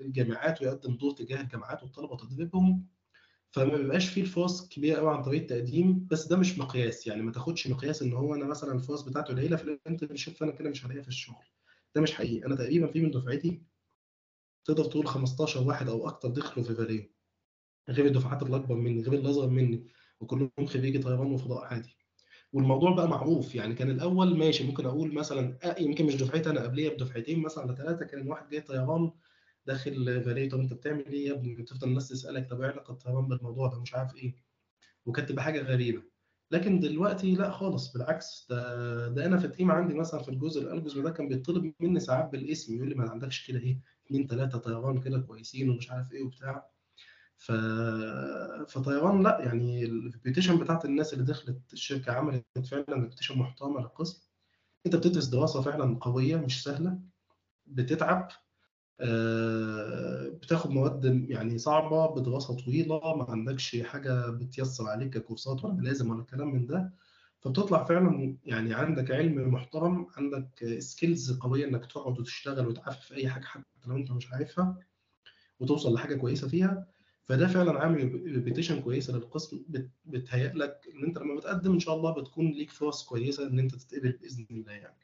للجامعات ويقدم دور تجاه الجامعات والطلبة تدريبهم. فما بيبقاش فيه الفرص كبيرة قوي عن طريق التقديم بس ده مش مقياس. يعني ما تاخدش مقياس إن هو أنا مثلا الفرص بتاعته قليلة في ال internship فأنا كده مش هلاقيها في الشغل. ده مش حقيقي. أنا تقريبا في من دفعتي تقدر تقول 15 واحد أو أكتر دخلوا في Valeo غير الدفعات اللي أكبر مني غير اللي أصغر مني وكلهم خريجي طيران وفضاء عادي. والموضوع بقى معروف يعني كان الأول ماشي ممكن أقول مثلا آه يمكن مش دفعتي أنا قبليه بدفعتين مثلا ولا ثلاثة كان واحد جاي طيران داخل Valeo طب أنت بتعمل إيه يا ابني؟ تفضل الناس تسألك طب إيه علاقة الطيران بالموضوع ده؟ مش عارف إيه. وكانت تبقى حاجة غريبة. لكن دلوقتي لا خالص بالعكس ده ده أنا في ال team عندي مثلا في الجزء ال algorithm ده كان بيطلب مني ساعات بالاسم يقول لي ما عندكش كده إيه اثنين ثلاثة طيران كده كويسين ومش عارف إيه وبتاع. ف... فطيران لا يعني ال reputation بتاعت الناس اللي دخلت الشركة عملت فعلا reputation محترمة للقسم. انت بتدرس دراسة فعلا قوية مش سهلة بتتعب آه، بتاخد مواد يعني صعبة بدراسة طويلة ما عندكش حاجة بتيسر عليك ككورسات ولا لازم ولا كلام من ده. فبتطلع فعلا يعني عندك علم محترم عندك skills قوية إنك تقعد وتشتغل وتعرف في أي حاجة حتى لو أنت مش عارفها وتوصل لحاجة كويسة فيها. فده فعلا عامل reputation كويسة للقسم. بت- بتهيأ لك إن أنت لما بتقدم إن شاء الله بتكون ليك فرص كويسة إن أنت تتقبل بإذن الله يعني.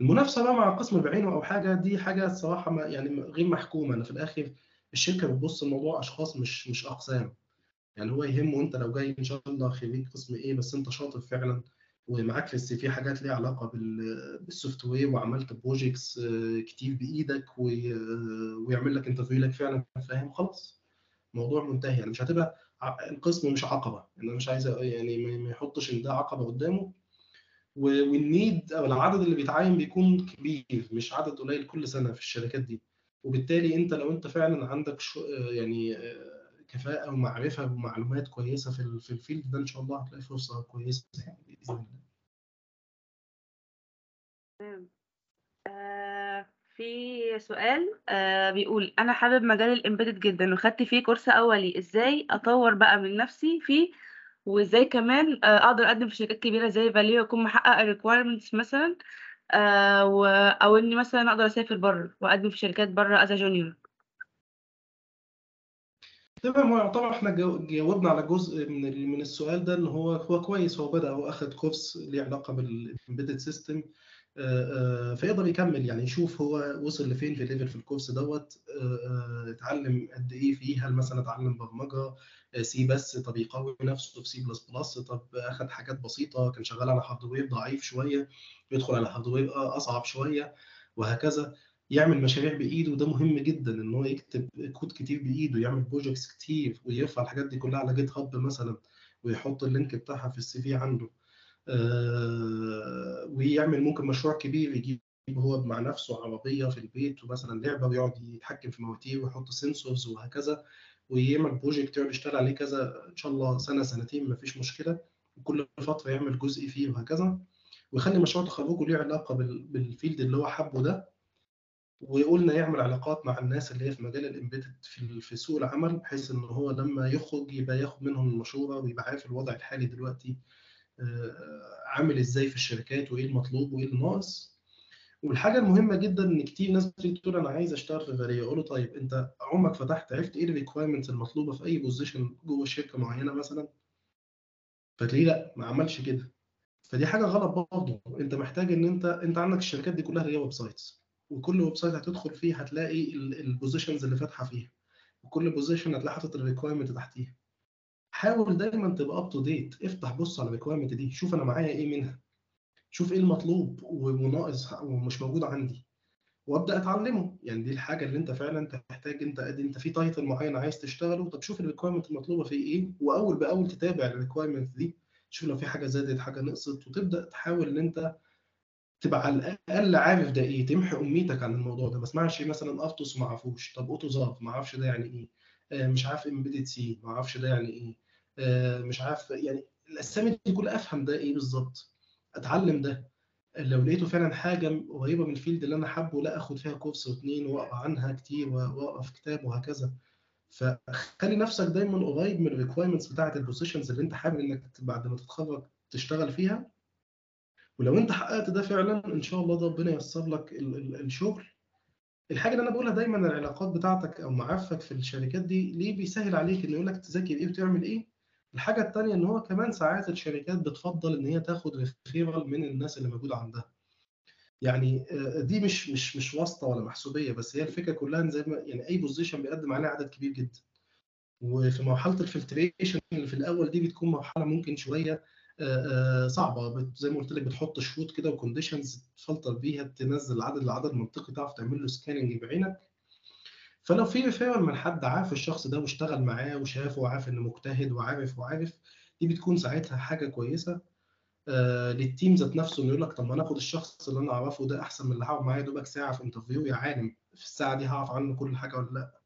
المنافسة بقى مع القسم بعينه أو حاجة دي حاجة الصراحة ما يعني غير محكومة. أنا في الآخر الشركة بتبص الموضوع أشخاص مش مش أقسام. يعني هو يهمه انت لو جاي إن شاء الله خريج قسم إيه بس أنت شاطر فعلا ومعاك في ال CV حاجات ليها علاقة بال- بال software وعملت projects كتير بإيدك وي- ويعمل لك interview لك فعلا فاهم؟ خلاص. الموضوع منتهي. يعني مش هتبقى القسم مش عقبة. يعني أنا مش عايز يعني ما يحطش إن ده عقبة قدامه. وال need أو العدد اللي بيتعين بيكون كبير مش عدد قليل كل سنة في الشركات دي. وبالتالي أنت لو أنت فعلا عندك شو يعني كفاءة ومعرفة ومعلومات كويسة في في ال field ده إن شاء الله هتلاقي فرصة كويسة يعني بإذن الله. آه، في سؤال آه، بيقول أنا حابب مجال ال embedded جدا وخدت فيه كورس أولي إزاي أطور بقى من نفسي فيه وإزاي كمان آه، أقدر أقدم في شركات كبيرة زي Valeo واكون محقق ال requirements مثلا آه،. أو إني مثلا أقدر أسافر بره وأقدم في شركات بره از junior تمام هو يعتبر إحنا جاوبنا على جزء من من السؤال ده إن هو هو كويس هو بدأ هو اخذ كورس ليه علاقة بال embedded system فيقدر يكمل. يعني يشوف هو وصل لفين في level في الكورس دوت آه، آه، اتعلم قد إيه فيه هل مثلا اتعلم برمجة C بس طب يقوي نفسه في C plus plus طب اخذ حاجات بسيطة كان شغال على hardware ضعيف شوية يدخل على hardware أصعب شوية وهكذا. يعمل مشاريع بإيده وده مهم جدا إن هو يكتب كود كتير بإيده يعمل projects كتير ويرفع الحاجات دي كلها على GitHub مثلا ويحط ال link بتاعها في ال CV عنده. آه، ويعمل ممكن مشروع كبير يجيب هو مع نفسه عربية في البيت ومثلا لعبة ويقعد يتحكم في مواتير ويحط sensors وهكذا ويعمل project يقعد يشتغل عليه كذا إن شاء الله سنة سنتين مفيش مشكلة. وكل فترة يعمل جزء فيه وهكذا. ويخلي مشروع تخرجه ليه علاقة بال- بال field اللي هو حبه ده. وقلنا يعمل علاقات مع الناس اللي هي في مجال ال embedded في في سوق العمل بحيث إن هو لما يخرج يبقى ياخد منهم المشورة ويبقى عارف الوضع الحالي دلوقتي. آه، عامل إزاي في الشركات وإيه المطلوب وإيه اللي ناقص والحاجة المهمة جدا إن كتير ناس بتيجي تقول أنا عايز أشتغل في Valeo أقول له طيب أنت عمرك فتحت عرفت إيه ال requirements المطلوبة في أي position جوه شركة معينة مثلا؟ فتلاقيه لأ ما عملش كده. فدي حاجة غلط برضه. أنت محتاج إن أنت أنت عندك الشركات دي كلها هي websites وكل website هتدخل فيه هتلاقي ال positions اللي فاتحة فيها. وكل position هتلاقي حاطط ال requirement تحتيها. حاول دايما تبقى up to date افتح بص على ال requirement دي شوف أنا معايا إيه منها. شوف إيه المطلوب وناقص ومش موجود عندي. وأبدأ أتعلمه. يعني دي الحاجة اللي أنت فعلا تحتاج أنت أنت في title معين عايز تشتغله. طب شوف ال requirement المطلوبة فيه إيه. وأول بأول تتابع ال requirement دي. شوف لو في حاجة زادت حاجة نقصت. وتبدأ تحاول إن أنت تبقى على الأقل عارف ده إيه. تمحي اميتك عن الموضوع ده. ما اسمعش مثلا RTOS ما أعرفوش. طب AUTOSAR ما أعرفش ده يعني إيه. آه مش عارف embedded C ما أعرفش ده يعني إيه. مش عارف يعني الأسامي دي كلها أفهم ده إيه بالظبط؟ أتعلم ده. لو لقيته فعلا حاجة قريبة من ال field اللي أنا حابه لا أخد فيها course واثنين وأقرأ عنها كتير واقرا في كتاب وهكذا. فخلي نفسك دايما قريب من ال requirements بتاعه ال positions اللي أنت حابب إنك بعد ما تتخرج تشتغل فيها. ولو أنت حققت ده فعلا إن شاء الله ربنا ييسر لك الشغل. الحاجة اللي أنا بقولها دايما العلاقات بتاعتك أو معارفك في الشركات دي ليه بيسهل عليك إنه يقول لك تذاكر إيه وتعمل إيه؟ الحاجة الثانية إن هو كمان ساعات الشركات بتفضل إن هي تاخد referral من الناس اللي موجودة عندها. يعني دي مش مش مش واسطة ولا محسوبية بس هي الفكرة كلها إن زي ما يعني أي position بيقدم عليه عدد كبير جدا. وفي مرحلة ال filtration اللي في الأول دي بتكون مرحلة ممكن شوية صعبة. زي ما قلت لك بتحط شروط كده و conditions تفلتر بيها تنزل العدد العدد المنطقي تعرف تعمل له scanning بعينك. فلو في referral من حد عارف الشخص ده واشتغل معاه وشافه وعارف إنه مجتهد وعارف وعارف دي بتكون ساعتها حاجة كويسة. آه لل team ذات نفسه إنه يقول لك طب ما أنا آخد الشخص اللي أنا أعرفه ده أحسن من اللي هقعد معاه دوبك ساعة في interview يا عالم في الساعة دي هعرف عنه كل حاجة ولا لأ.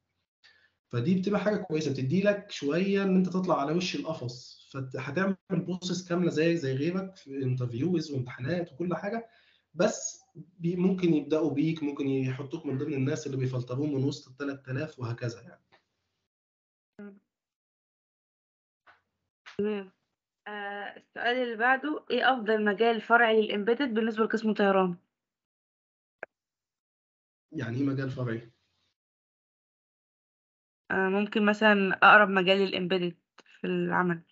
فدي بتبقى حاجة كويسة بتدي لك شوية إن أنت تطلع على وش القفص. فهتعمل process كاملة زي زي غيرك في interviews وامتحانات وكل حاجة بس ممكن يبدأوا بيك ممكن يحطوك من ضمن الناس اللي بيفلتروهم من وسط ال 3000 وهكذا يعني. تمام. آه السؤال اللي بعده إيه أفضل مجال فرعي للإمبيدد بالنسبة لقسم طيران؟ يعني إيه مجال فرعي؟ آه ممكن مثلا أقرب مجال للإمبيدد في العمل.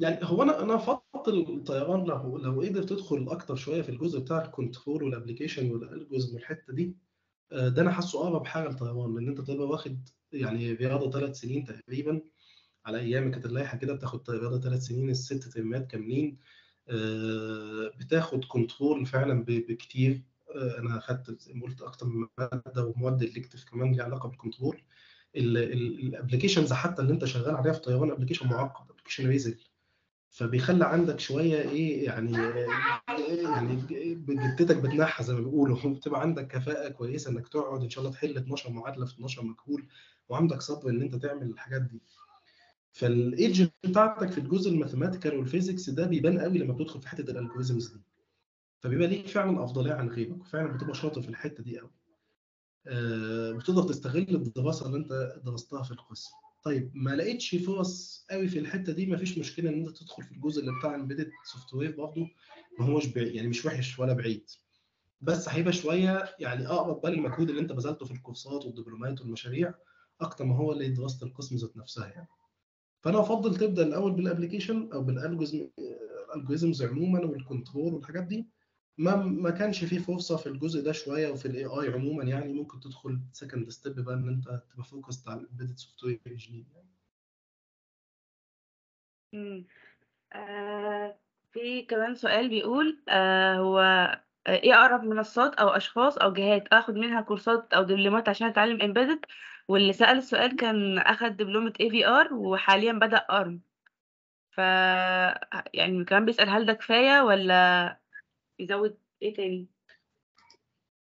يعني هو أنا أنا أفضل الطيران لو لو قدر تدخل أكتر شوية في الجزء بتاع ال control وال application وال algorithm والحتة دي ده أنا حاسه أقرب حاجة للطيران لأن أنت تبقى واخد يعني رياضة ثلاث سنين تقريبا على أيام كانت اللائحة كده بتاخد رياضة ثلاث سنين الست ترمات كاملين بتاخد control فعلا بكتير أنا اخدت زي ما قلت أكتر من مادة ومواد الكتف كمان ليها علاقة بال control ال applications حتى اللي أنت شغال عليها في طيران application معقد application ريزل. فبيخلي عندك شوية إيه يعني يعني جتتك بتنحى زي ما بيقولوا. بتبقى عندك كفاءة كويسة إنك تقعد إن شاء الله تحل 12 معادلة في 12 مجهول وعندك صبر إن أنت تعمل الحاجات دي. فال edge بتاعتك في الجزء ال mathematical وال physics ده بيبان قوي لما بتدخل في حتة ال algorithms دي. فبيبقى ليك فعلا أفضلية عن غيرك وفعلا بتبقى شاطر في الحتة دي قوي. آه بتقدر تستغل الدراسة اللي أنت درستها في القسم. طيب ما لقيتش فرص قوي في الحتة دي ما فيش مشكلة إن أنت تدخل في الجزء اللي بتاع embedded software برضه. ما هوش بعيد يعني مش وحش ولا بعيد. بس هيبقى شوية يعني أقرب بقى للمجهود اللي أنت بذلته في الكورسات والدبلومات والمشاريع أكتر ما هو لدراسة القسم ذات نفسها يعني. فأنا أفضل تبدأ الأول بال application أو بال algorithms عموما وال control والحاجات دي. ما ما كانش في فرصة في الجزء ده شوية وفي ال AI عموما يعني ممكن تدخل second step بقى إن أنت تبقى focused على ال embedded software engineer يعني. آه في كمان سؤال بيقول آه هو إيه أقرب منصات أو أشخاص أو جهات؟ آخد منها كورسات أو دبلومات عشان أتعلم embedded واللي سأل السؤال كان أخد دبلومة AVR وحاليا بدأ ARM. ف يعني كمان بيسأل هل ده كفاية ولا يزود إيه تاني؟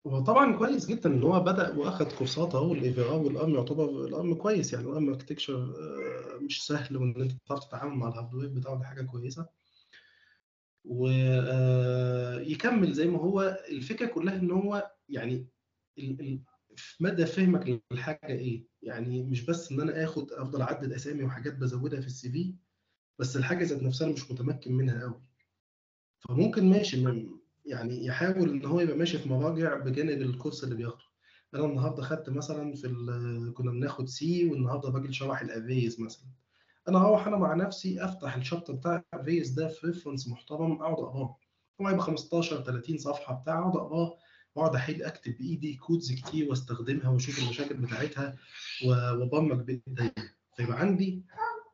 هو طبعا كويس جدا إن هو بدأ وأخد كورسات أهو ال AVR وال ARM يعتبر ال ARM كويس يعني ال ARM architecture مش سهل وإن أنت تعرف تتعامل مع ال hardware بتاعه دي حاجة كويسة. ويكمل زي ما هو. الفكرة كلها إن هو يعني في مدى فهمك للحاجة إيه؟ يعني مش بس إن أنا آخد أفضل أعدد أسامي وحاجات بزودها في ال CV بس الحاجة ذات نفسها مش متمكن منها قوي فممكن ماشي يعني يحاول إن هو يبقى ماشي في مراجع بجانب ال course اللي بياخده. أنا النهارده خدت مثلا في كنا بناخد C والنهاردة راجل شرح ال ifs مثلا. أنا أروح أنا مع نفسي أفتح ال chapter بتاع ال ifs ده في reference محترم أقعد أقراه. هو هيبقى 15 30 صفحة بتاع أقعد أقراه وأقعد أحل أكتب بإيدي codes كتير وأستخدمها وأشوف المشاكل بتاعتها وأبرمج بإيدي. فيبقى عندي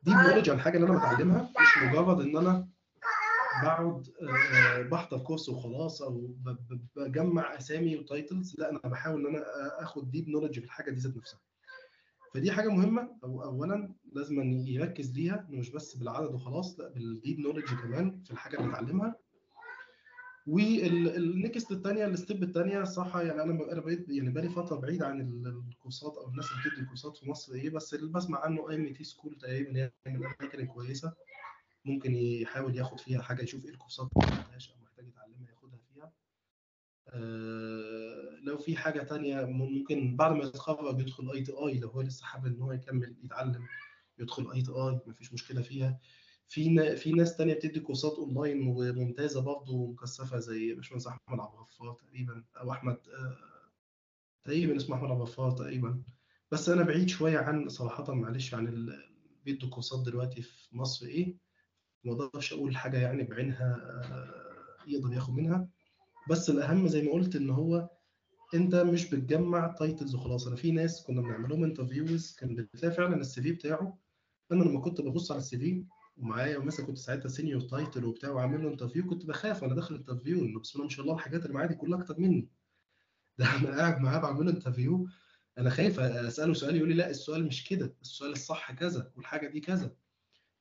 deep knowledge عن حاجة اللي أنا بتعلمها مش مجرد إن أنا بقعد بحضر course وخلاص أو بجمع أسامي و titles لا أنا بحاول إن أنا آخد deep knowledge في الحاجة دي ذات نفسها. فدي حاجة مهمة. أو اولا لازم يركز ليها مش بس بالعدد وخلاص لأ بال deep knowledge كمان في الحاجة اللي اتعلمها. وال next الثانية ال step الثانية صح يعني أنا أنا بقيت يعني بقالي فترة بعيد عن الكورسات أو الناس اللي بتدي كورسات في مصر إيه بس اللي بسمع عنه IMT School تقريبا يعني من الاماكن الكويسه ممكن يحاول ياخد فيها حاجة يشوف إيه الكورسات اللي أو محتاج يتعلمها ياخدها فيها. آه لو في حاجة تانية ممكن بعد ما يتخرج يدخل ITI لو هو لسه حابب إن هو يكمل يتعلم يدخل ITI مفيش مشكلة فيها. في في ناس تانية بتدي كورسات أونلاين وممتازة برضه ومكثفة زي باشمهندس أحمد عبد الغفار تقريبا أو أحمد آه تقريبا اسمه أحمد عبد الغفار تقريبا. بس أنا بعيد شوية عن صراحة معلش عن بيدوا كورسات دلوقتي في مصر إيه. ما أقدرش أقول حاجة يعني بعينها يقدر ياخد منها. بس الأهم زي ما قلت إن هو أنت مش بتجمع titles وخلاص. أنا في ناس كنا بنعمل لهم interviews كان بتلاقي فعلا ال CV بتاعه. أنا لما كنت ببص على ال CV ومعايا مثلا كنت ساعتها senior title وبتاع وعامل له interview كنت بخاف وأنا داخل ال interview إنه بسم الله ما شاء الله الحاجات اللي معايا دي كلها أكتر مني. ده أنا قاعد معاه بعمل له interview أنا خايف أسأله سؤال يقول لي لا السؤال مش كده السؤال الصح كذا والحاجة دي كذا.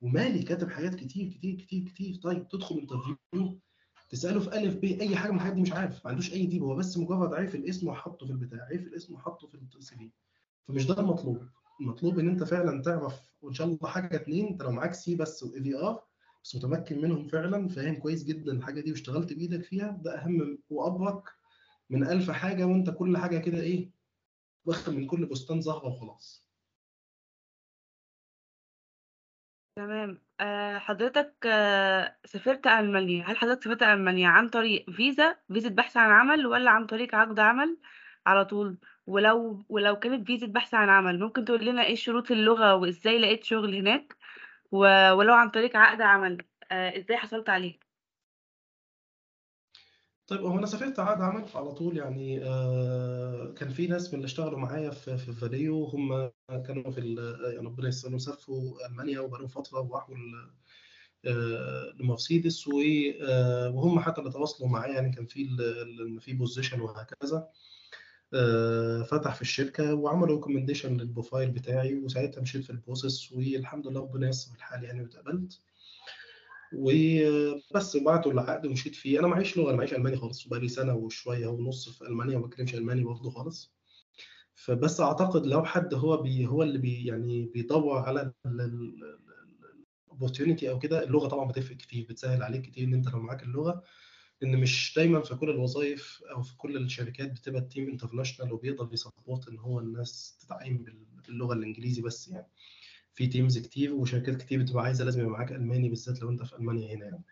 ومالي كاتب حاجات كتير كتير كتير كتير. طيب تدخل interview تسأله في ألف ب أي حاجة من الحاجات دي مش عارف ما عندوش أي deep هو بس مجرد عارف الاسم وحطه في البتاع عارف الاسم وحطه في ال CV فمش ده المطلوب. المطلوب إن أنت فعلا تعرف وإن شاء الله حاجة اتنين أنت لو معاك C بس و AVR بس متمكن منهم فعلا فاهم كويس جدا الحاجة دي واشتغلت بإيدك فيها ده أهم وابرك من ألف حاجة وأنت كل حاجة كده إيه واخد من كل بستان زهرة وخلاص. تمام. آه، حضرتك آه، سافرت ألمانيا. هل حضرتك سافرت ألمانيا عن طريق فيزا فيزا بحث عن عمل ولا عن طريق عقد عمل؟ على طول. ولو ولو كانت فيزا بحث عن عمل ممكن تقول لنا إيه شروط اللغة وإزاي لقيت شغل هناك؟ و- ولو عن طريق عقد عمل آه، إزاي حصلت عليه؟ طيب هو أنا سافرت عقد عمل على طول يعني آه كان في ناس من اللي اشتغلوا معايا في في Valeo هم كانوا في يعني ربنا يسلمهم سافروا ألمانيا وبقالهم فترة وراحوا آه لمرسيدس آه وهم حتى اللي تواصلوا معايا يعني كان في في position وهكذا آه فتح في الشركة وعملوا recommendation لل profile بتاعي وساعتها مشيت في ال process والحمد لله ربنا ييسر الحال يعني واتقبلت. وبس بعتوا العقد ومشيت فيه. أنا معيش لغة أنا معيش ألماني خالص وبقالي سنة وشوية ونص في ألمانيا وما بتكلمش ألماني برضه خالص. فبس أعتقد لو حد هو بي هو اللي بي يعني بيدور على ال opportunity أو كده اللغة طبعا بتفرق كتير بتسهل عليك كتير إن أنت لو معاك اللغة. إن مش دايما في كل الوظائف أو في كل الشركات بتبقى ال team international وبيقدر ي support إن هو الناس تتعين باللغة الإنجليزي بس يعني. في teams كتير وشركات كتير بتبقى عايزة لازم يبقى معاك ألماني بالذات لو أنت في ألمانيا هنا يعني.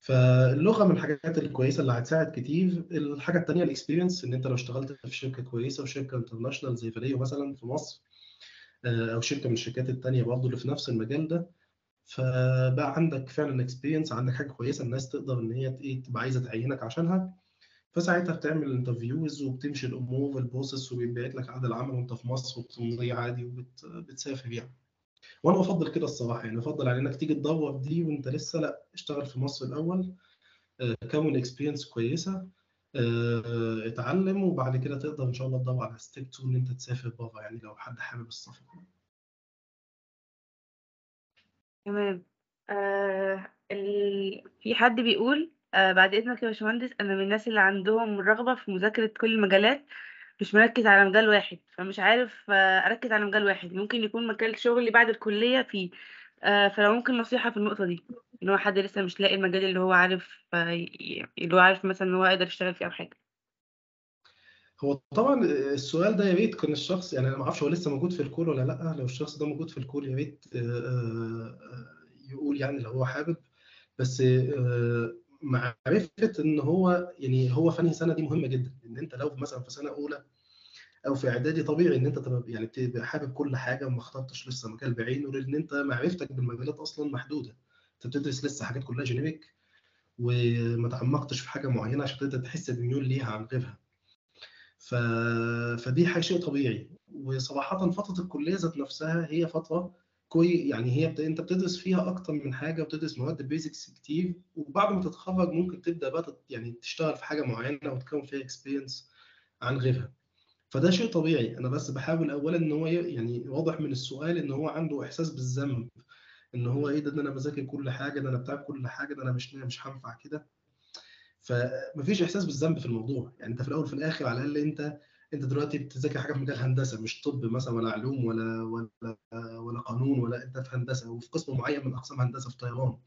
فاللغة من الحاجات الكويسة اللي هتساعد كتير. الحاجة الثانية ال experience إن أنت لو اشتغلت في شركة كويسة وشركة international زي Valeo مثلا في مصر أو شركة من الشركات الثانية برضه اللي في نفس المجال ده. فبقى عندك فعلا experience عندك حاجة كويسة الناس تقدر إن هي إيه تبقى عايزة تعينك عشانها. فساعتها بتعمل interviews وبتمشي الأمور وال process وبيتبعت لك عقد العمل وأنت في مصر وبتمضي عادي وبتسافر يعني وأنا بفضل كده الصراحة يعني بفضل على إنك تيجي تدور دي وأنت لسه لأ اشتغل في مصر الأول كون experience كويسة اتعلم وبعد كده تقدر إن شاء الله تدور على step 2 إن أنت تسافر بره يعني لو حد حابب السفر تمام آه. في حد بيقول آه بعد إذنك يا باشمهندس أنا من الناس اللي عندهم رغبة في مذاكرة كل المجالات مش مركز على مجال واحد فمش عارف آه أركز على مجال واحد. ممكن يكون مجال شغلي بعد الكلية فيه. آه فلو ممكن نصيحة في النقطة دي إن هو حد لسه مش لاقي المجال اللي هو عارف اللي هو عارف مثلا إن هو يقدر يشتغل فيه أو حاجة. هو طبعا السؤال ده يا ريت كان الشخص يعني أنا ما أعرفش هو لسه موجود في ال call ولا لأ. لو الشخص ده موجود في ال call يا ريت يقول يعني لو هو حابب. بس معرفة إن هو يعني هو فني سنة دي مهمة جدا إن أنت لو مثلا في سنة أولى أو في إعدادي طبيعي إن أنت تبقى يعني بتبقى حابب كل حاجة وما اخترتش لسه مجال بعينه لأن أنت معرفتك بالمجالات أصلا محدودة. أنت بتدرس لسه حاجات كلها generic وما تعمقتش في حاجة معينة عشان تقدر تحس بميول ليها عن غيرها. ف... فدي حاجة شيء طبيعي. وصراحه فترة الكلية ذات نفسها هي فترة كوي يعني هي بت... انت بتدرس فيها أكتر من حاجة وبتدرس مواد basics كتير وبعد ما تتخرج ممكن تبدأ بقى تت... يعني تشتغل في حاجة معينة وتكون فيها experience عن غيرها. فده شيء طبيعي. أنا بس بحاول اولا إن هو يعني واضح من السؤال إن هو عنده إحساس بالذنب إن هو إيه ده, ده أنا بذاكر كل حاجة ده أنا بتاع كل حاجة ده أنا مش مش هنفع كده. فمفيش إحساس بالذنب في الموضوع. يعني أنت في الأول وفي الآخر على الأقل أنت أنت دلوقتي بتذاكر حاجة في مجال هندسة مش طب مثلا ولا علوم ولا ولا ولا قانون ولا أنت في هندسة وفي قسم معين من أقسام هندسة في طيران.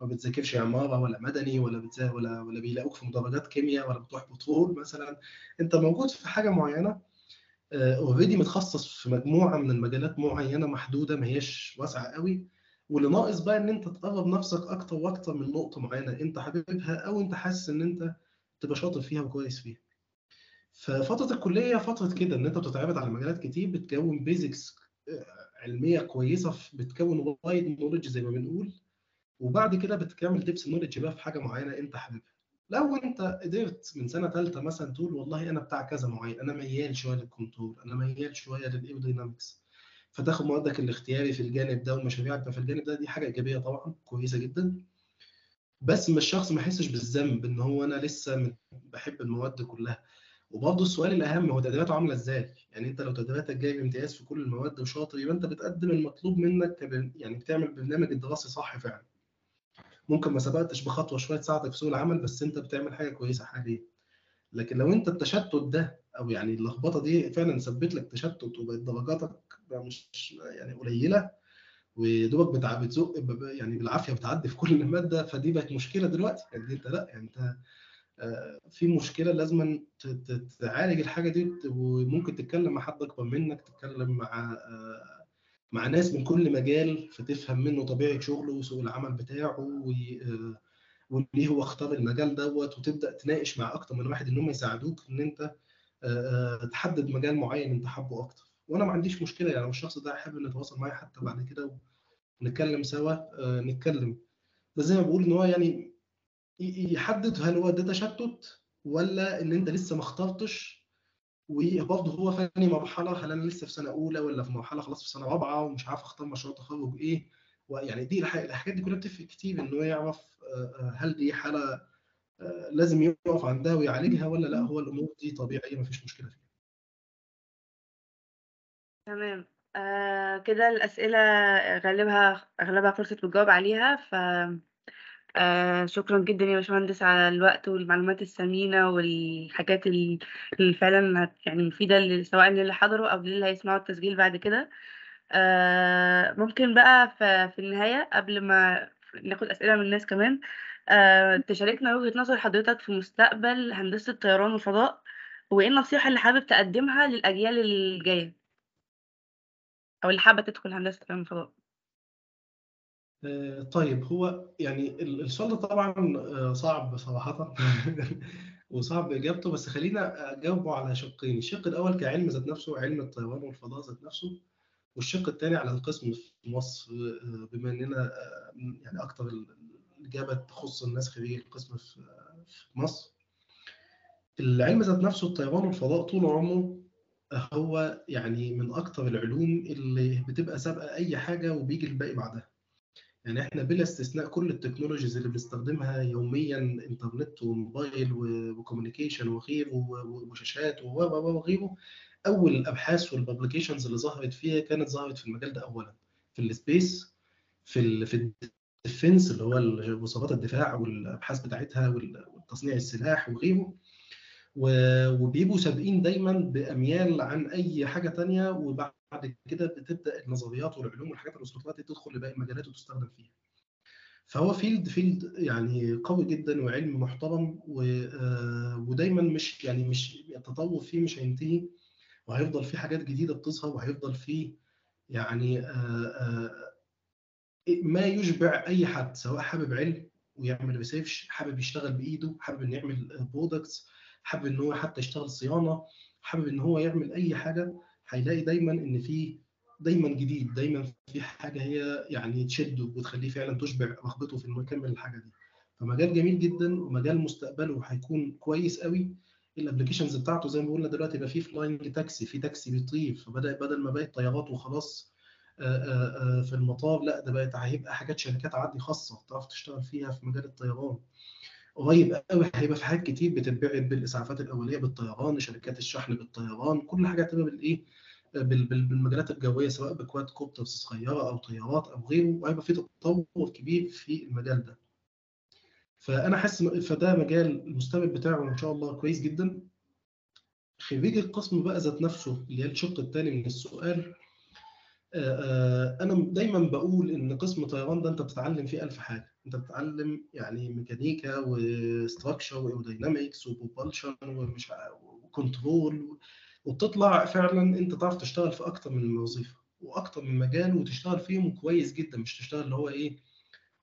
ما بتذاكرش عمارة ولا مدني ولا ولا ولا بيلاقوك في مدرجات كيمياء ولا بتروح بترول مثلا. أنت موجود في حاجة معينة اوريدي متخصص في مجموعة من المجالات معينة محدودة ما هياش واسعة قوي. واللي ناقص بقى إن أنت تقرب نفسك أكتر وأكتر من نقطة معينة أنت حاببها أو أنت حاسس إن أنت تبقى شاطر فيها وكويس فيها. ففترة الكلية فترة كده إن أنت بتتعرض على مجالات كتير بتكون basics علمية كويسة بتكون wide knowledge زي ما بنقول. وبعد كده بتكمل depth knowledge بقى في حاجة معينة أنت حاببها. لو أنت قدرت من سنة ثالثه مثلا تقول والله أنا بتاع كذا معين أنا ميال شوية لل control أنا ميال شوية لل aerodynamics فتاخد موادك الاختياري في الجانب ده ومشاريعك في الجانب ده دي حاجة إيجابية طبعا كويسة جدا. بس مش الشخص ما يحسش بالذنب إن هو أنا لسه بحب المواد كلها. وبرضه السؤال الأهم هو تدريباته عاملة إزاي؟ يعني أنت لو تدريباتك جايب امتياز في كل المواد وشاطر يبقى أنت بتقدم المطلوب منك يعني بتعمل برنامج الدراسي صح فعلا. ممكن ما سبقتش بخطوة شوية تساعدك في سوق العمل بس أنت بتعمل حاجة كويسة حاليا. لكن لو أنت التشتت ده أو يعني اللخبطة دي فعلا سبت لك تشتت وبقت درجاتك مش يعني قليلة ودوبك بتزق يعني بالعافية بتعدي في كل ماده فدي بقت مشكلة دلوقتي يعني أنت لأ يعني أنت في مشكلة لازم تعالج الحاجة دي وممكن تتكلم مع حد أكبر منك تتكلم مع آه، مع ناس من كل مجال فتفهم منه طبيعة شغله وسوق العمل بتاعه آه، وليه هو اختار المجال دوت وتبدأ تناقش مع أكتر من واحد إن هم يساعدوك إن أنت آه، آه، تحدد مجال معين أنت حابه أكتر. وأنا ما عنديش مشكلة يعني الشخص ده حابب إنه يتواصل معايا حتى بعد كده ونتكلم سوا آه، نتكلم. بس زي ما بقول إن هو يعني يحدد هل هو ده تشتت ولا إن أنت لسه ما اخترتش. وبرضه هو فاني مرحلة هل أنا لسه في سنة أولى ولا في مرحلة خلاص في سنة رابعة ومش عارف أختار مشروع تخرج إيه. ويعني دي الح- الحاجات دي كلها بتفرق كتير إن هو يعرف آه، آه، هل دي حالة آه، لازم يقف عندها ويعالجها ولا لأ. هو الأمور دي طبيعية مفيش مشكلة فيها. تمام. آه كده الأسئلة غالبها أغلبها فرصة بتجاوب عليها. ف آه شكرا جدا يا باشمهندس على الوقت والمعلومات الثمينة والحاجات ال- اللي فعلا يعني مفيدة سواء للي حضروا أو للي هيسمعوا التسجيل بعد كده. آه ممكن بقى في, النهاية قبل ما ناخد أسئلة من الناس كمان آه تشاركنا وجهة نظر حضرتك في مستقبل هندسة الطيران والفضاء وإيه النصيحة اللي حابب تقدمها للأجيال الجاية أو اللي حابة تدخل هندسة الطيران والفضاء؟ طيب هو يعني ال- السؤال ده طبعا آه، صعب صراحة وصعب إجابته بس خلينا أجاوبه على شقين. الشق الأول كعلم ذات نفسه علم الطيران والفضاء ذات نفسه والشق الثاني على القسم في مصر آه، بما إننا آه، يعني ال- الإجابة تخص الناس خريج القسم في مصر. العلم ذات نفسه الطيران والفضاء طول عمره هو يعني من أكتر العلوم اللي بتبقى سابقة أي حاجة وبيجي الباقي بعدها. يعني إحنا بلا استثناء كل ال technologies اللي بنستخدمها يوميا إنترنت وموبايل و communication وغيره وشاشات وغيره. أول الأبحاث وال publications اللي ظهرت فيها كانت ظهرت في المجال ده اولا. في ال space في ال في ال defense اللي هو وزارات الدفاع والأبحاث بتاعتها وتصنيع السلاح وغيره. وبيبقوا سابقين دايما بأميال عن أي حاجة تانية وبعد كده بتبدأ النظريات والعلوم والحاجات دي تدخل لباقي المجالات وتستخدم فيها. فهو field field يعني قوي جدا وعلم محترم آه، ودايما مش يعني مش التطور فيه مش هينتهي وهيفضل فيه حاجات جديدة بتظهر وهيفضل فيه يعني آه، آه، ما يشبع أي حد سواء حابب علم ويعمل research حابب يشتغل بإيده حابب إنه يعمل products حابب إن هو حتى يشتغل صيانة حابب إن هو يعمل أي حاجة هيلاقي دايما إن في دايما جديد دايما في حاجة هي يعني تشده وتخليه فعلا تشبع رغبته في إنه يكمل الحاجة دي. فمجال جميل جدا ومجال مستقبله هيكون كويس قوي. ال applications بتاعته زي ما قلنا دلوقتي يبقى فيه flying taxi في تاكسي بيطير. فبدا بدل ما بقت طيارات وخلاص في المطار لا ده بقت هيبقى حاجات شركات عادي خاصة تعرف تشتغل فيها في مجال الطيران. قريب قوي هيبقى في حاجات كتير بتتبعت بالإسعافات الأولية بالطيران شركات الشحن بالطيران كل حاجة هتبقى بالايه بالمجالات الجوية سواء ب quadcopters صغيره أو طيارات أو غيره وهيبقى في تطور كبير في المجال ده. فأنا حاسس فده مجال المستقبل بتاعه إن شاء الله كويس جدا. خريج القسم بقى ذات نفسه اللي هي الشق الثاني من السؤال أنا دايما بقول إن قسم طيران ده أنت بتتعلم فيه ألف حاجة. أنت بتتعلم يعني ميكانيكا وستراكشر وايروداينامكس وبروبلشن ومش وكنترول وبتطلع فعلا أنت تعرف تشتغل في أكتر من وظيفة وأكتر من مجال وتشتغل فيهم كويس جدا مش تشتغل اللي هو إيه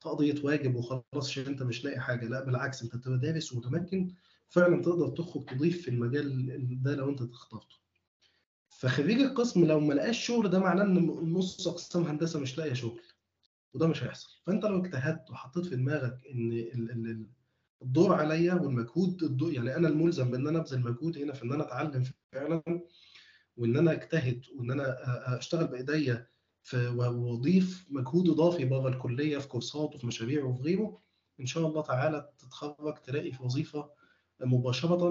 تقضية واجب وخلاص عشان أنت مش لاقي حاجة. لا بالعكس أنت بتبقى دارس ومتمكن فعلا تقدر تخرج تضيف في المجال ده لو أنت اخترته. فخريج القسم لو ما لقاش شغل ده معناه إن نص أقسام هندسة مش لاقية شغل وده مش هيحصل. فأنت لو اجتهدت وحطيت في دماغك إن الدور عليا والمجهود الدور يعني أنا الملزم بإن أنا أبذل مجهود هنا في إن أنا أتعلم فعلا وإن أنا أجتهد وإن أنا أشتغل بإيديا وأضيف مجهود إضافي بره الكلية في كورسات وفي مشاريع وفي غيره إن شاء الله تعالى تتخرج تلاقي في وظيفة مباشرة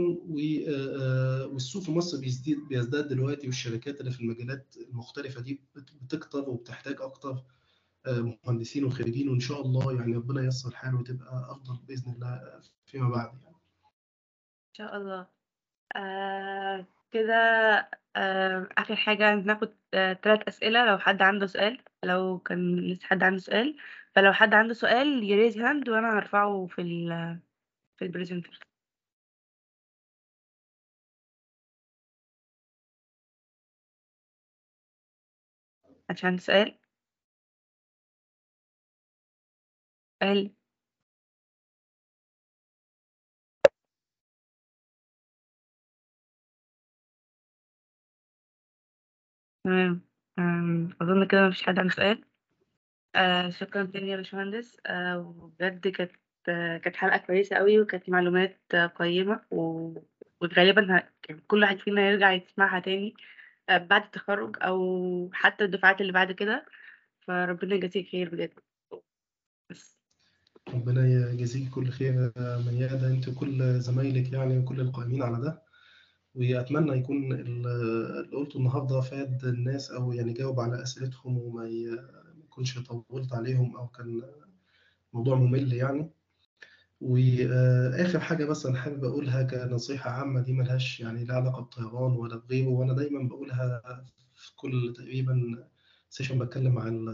والسوق في مصر بيزداد بيزداد دلوقتي والشركات اللي في المجالات المختلفة دي بتكتر وبتحتاج أكتر مهندسين وخريجين وإن شاء الله يعني ربنا ييسر الحال وتبقى أفضل بإذن الله فيما بعد يعني. إن شاء الله. آه كده آه آخر حاجة ناخد آه ثلاث أسئلة. لو حد عنده سؤال لو كان لسه حد عنده سؤال فلو حد عنده سؤال يريز هاند وأنا هرفعه في ال في عشان سؤال. سؤال. تمام. أظن كده مفيش حد عنده سؤال. آه شكرا تاني يا باشمهندس. آه وبجد كانت كانت حلقة كويسة قوي وكانت معلومات قيمة و... وغالبا ه... كل واحد فينا يرجع يسمعها تاني. بعد التخرج أو حتى الدفعات اللي بعد كده فربنا يجازيك خير بجد. بس. ربنا يجازيك كل خير يا ميادة أنت وكل زمايلك يعني وكل القائمين على ده. وأتمنى يكون اللي قلته النهارده فاد الناس أو يعني جاوب على أسئلتهم وما يكونش طولت عليهم أو كان موضوع ممل يعني. وآخر حاجة بس أنا حابب أقولها كنصيحة عامة دي ملهاش يعني لا علاقة بطيران ولا بغيره وأنا دايما بقولها في كل تقريبا سيشن بتكلم عن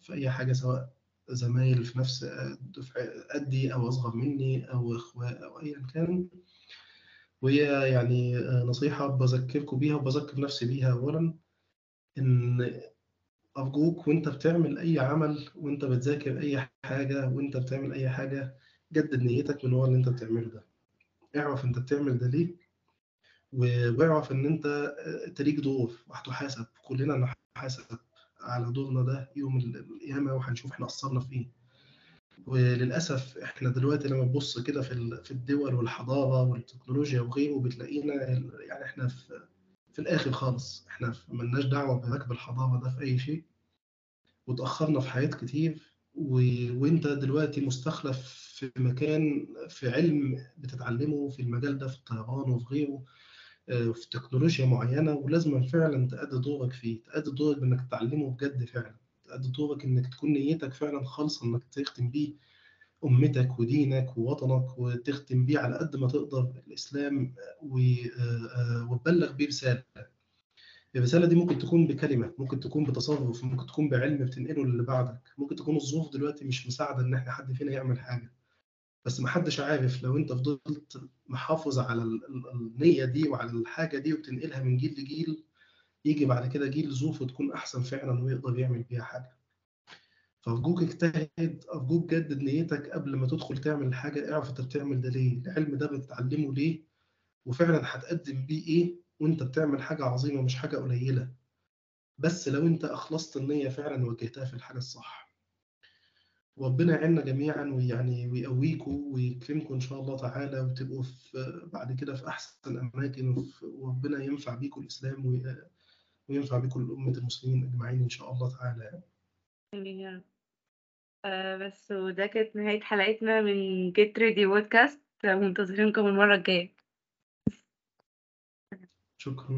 في أي حاجة سواء زمايل في نفس دفع قدي أو أصغر مني أو إخوة أو ايا كان. وهي يعني نصيحة بذكركم بيها وبذكر نفسي بيها. أولا إن أرجوك وأنت بتعمل أي عمل وأنت بتذاكر أي حاجة وأنت بتعمل أي حاجة جدد نيتك من ورا اللي أنت بتعمله ده. اعرف أنت بتعمل ده ليه واعرف إن أنت تليك دور وهتحاسب كلنا هنحاسب على دورنا ده يوم القيامة وهنشوف إحنا قصرنا في إيه وللأسف إحنا دلوقتي لما تبص كده في في الدول والحضارة والتكنولوجيا وغيره بتلاقينا يعني إحنا في في الآخر خالص إحنا ملناش دعوة بركب الحضارة ده في أي شيء. وتأخرنا في حاجات كتير و... وانت دلوقتي مستخلف في مكان في علم بتتعلمه في المجال ده في الطيران وفي غيره في تكنولوجيا معينة ولازم فعلا تأدي دورك فيه. تأدي دورك بإنك تتعلمه بجد فعلا. تأدي دورك إنك تكون نيتك فعلا خالصة إنك تختم بيه أمتك ودينك ووطنك وتختم بيه على قد ما تقدر الإسلام وتبلغ بيه رسالة. الرسالة دي ممكن تكون بكلمة ممكن تكون بتصرف ممكن تكون بعلم بتنقله للي بعدك. ممكن تكون الظروف دلوقتي مش مساعدة إن إحنا حد فينا يعمل حاجة. بس محدش عارف لو انت فضلت محافظ على النية دي وعلى الحاجة دي وبتنقلها من جيل لجيل يجي بعد كده جيل ظروفه تكون أحسن فعلا ويقدر يعمل بيها حاجة. فارجوك اجتهد ارجوك جدد نيتك قبل ما تدخل تعمل حاجة اعرف أنت بتعمل ده ليه العلم ده بتتعلمه ليه وفعلا هتقدم بيه إيه وأنت بتعمل حاجة عظيمة مش حاجة قليلة. بس لو أنت أخلصت النية فعلا وجهتها في الحاجة الصح. وربنا يعيننا جميعًا ويعني ويقويكم ويكرمكم إن شاء الله تعالى وتبقوا في بعد كده في أحسن أماكن وف وربنا ينفع بيكم الإسلام وي وينفع بيكم أمة المسلمين أجمعين إن شاء الله تعالى يعني. آمين يا رب. آآ بس وده كانت نهاية حلقتنا من Get Ready Podcast منتظرينكم المرة الجاية. شكرًا.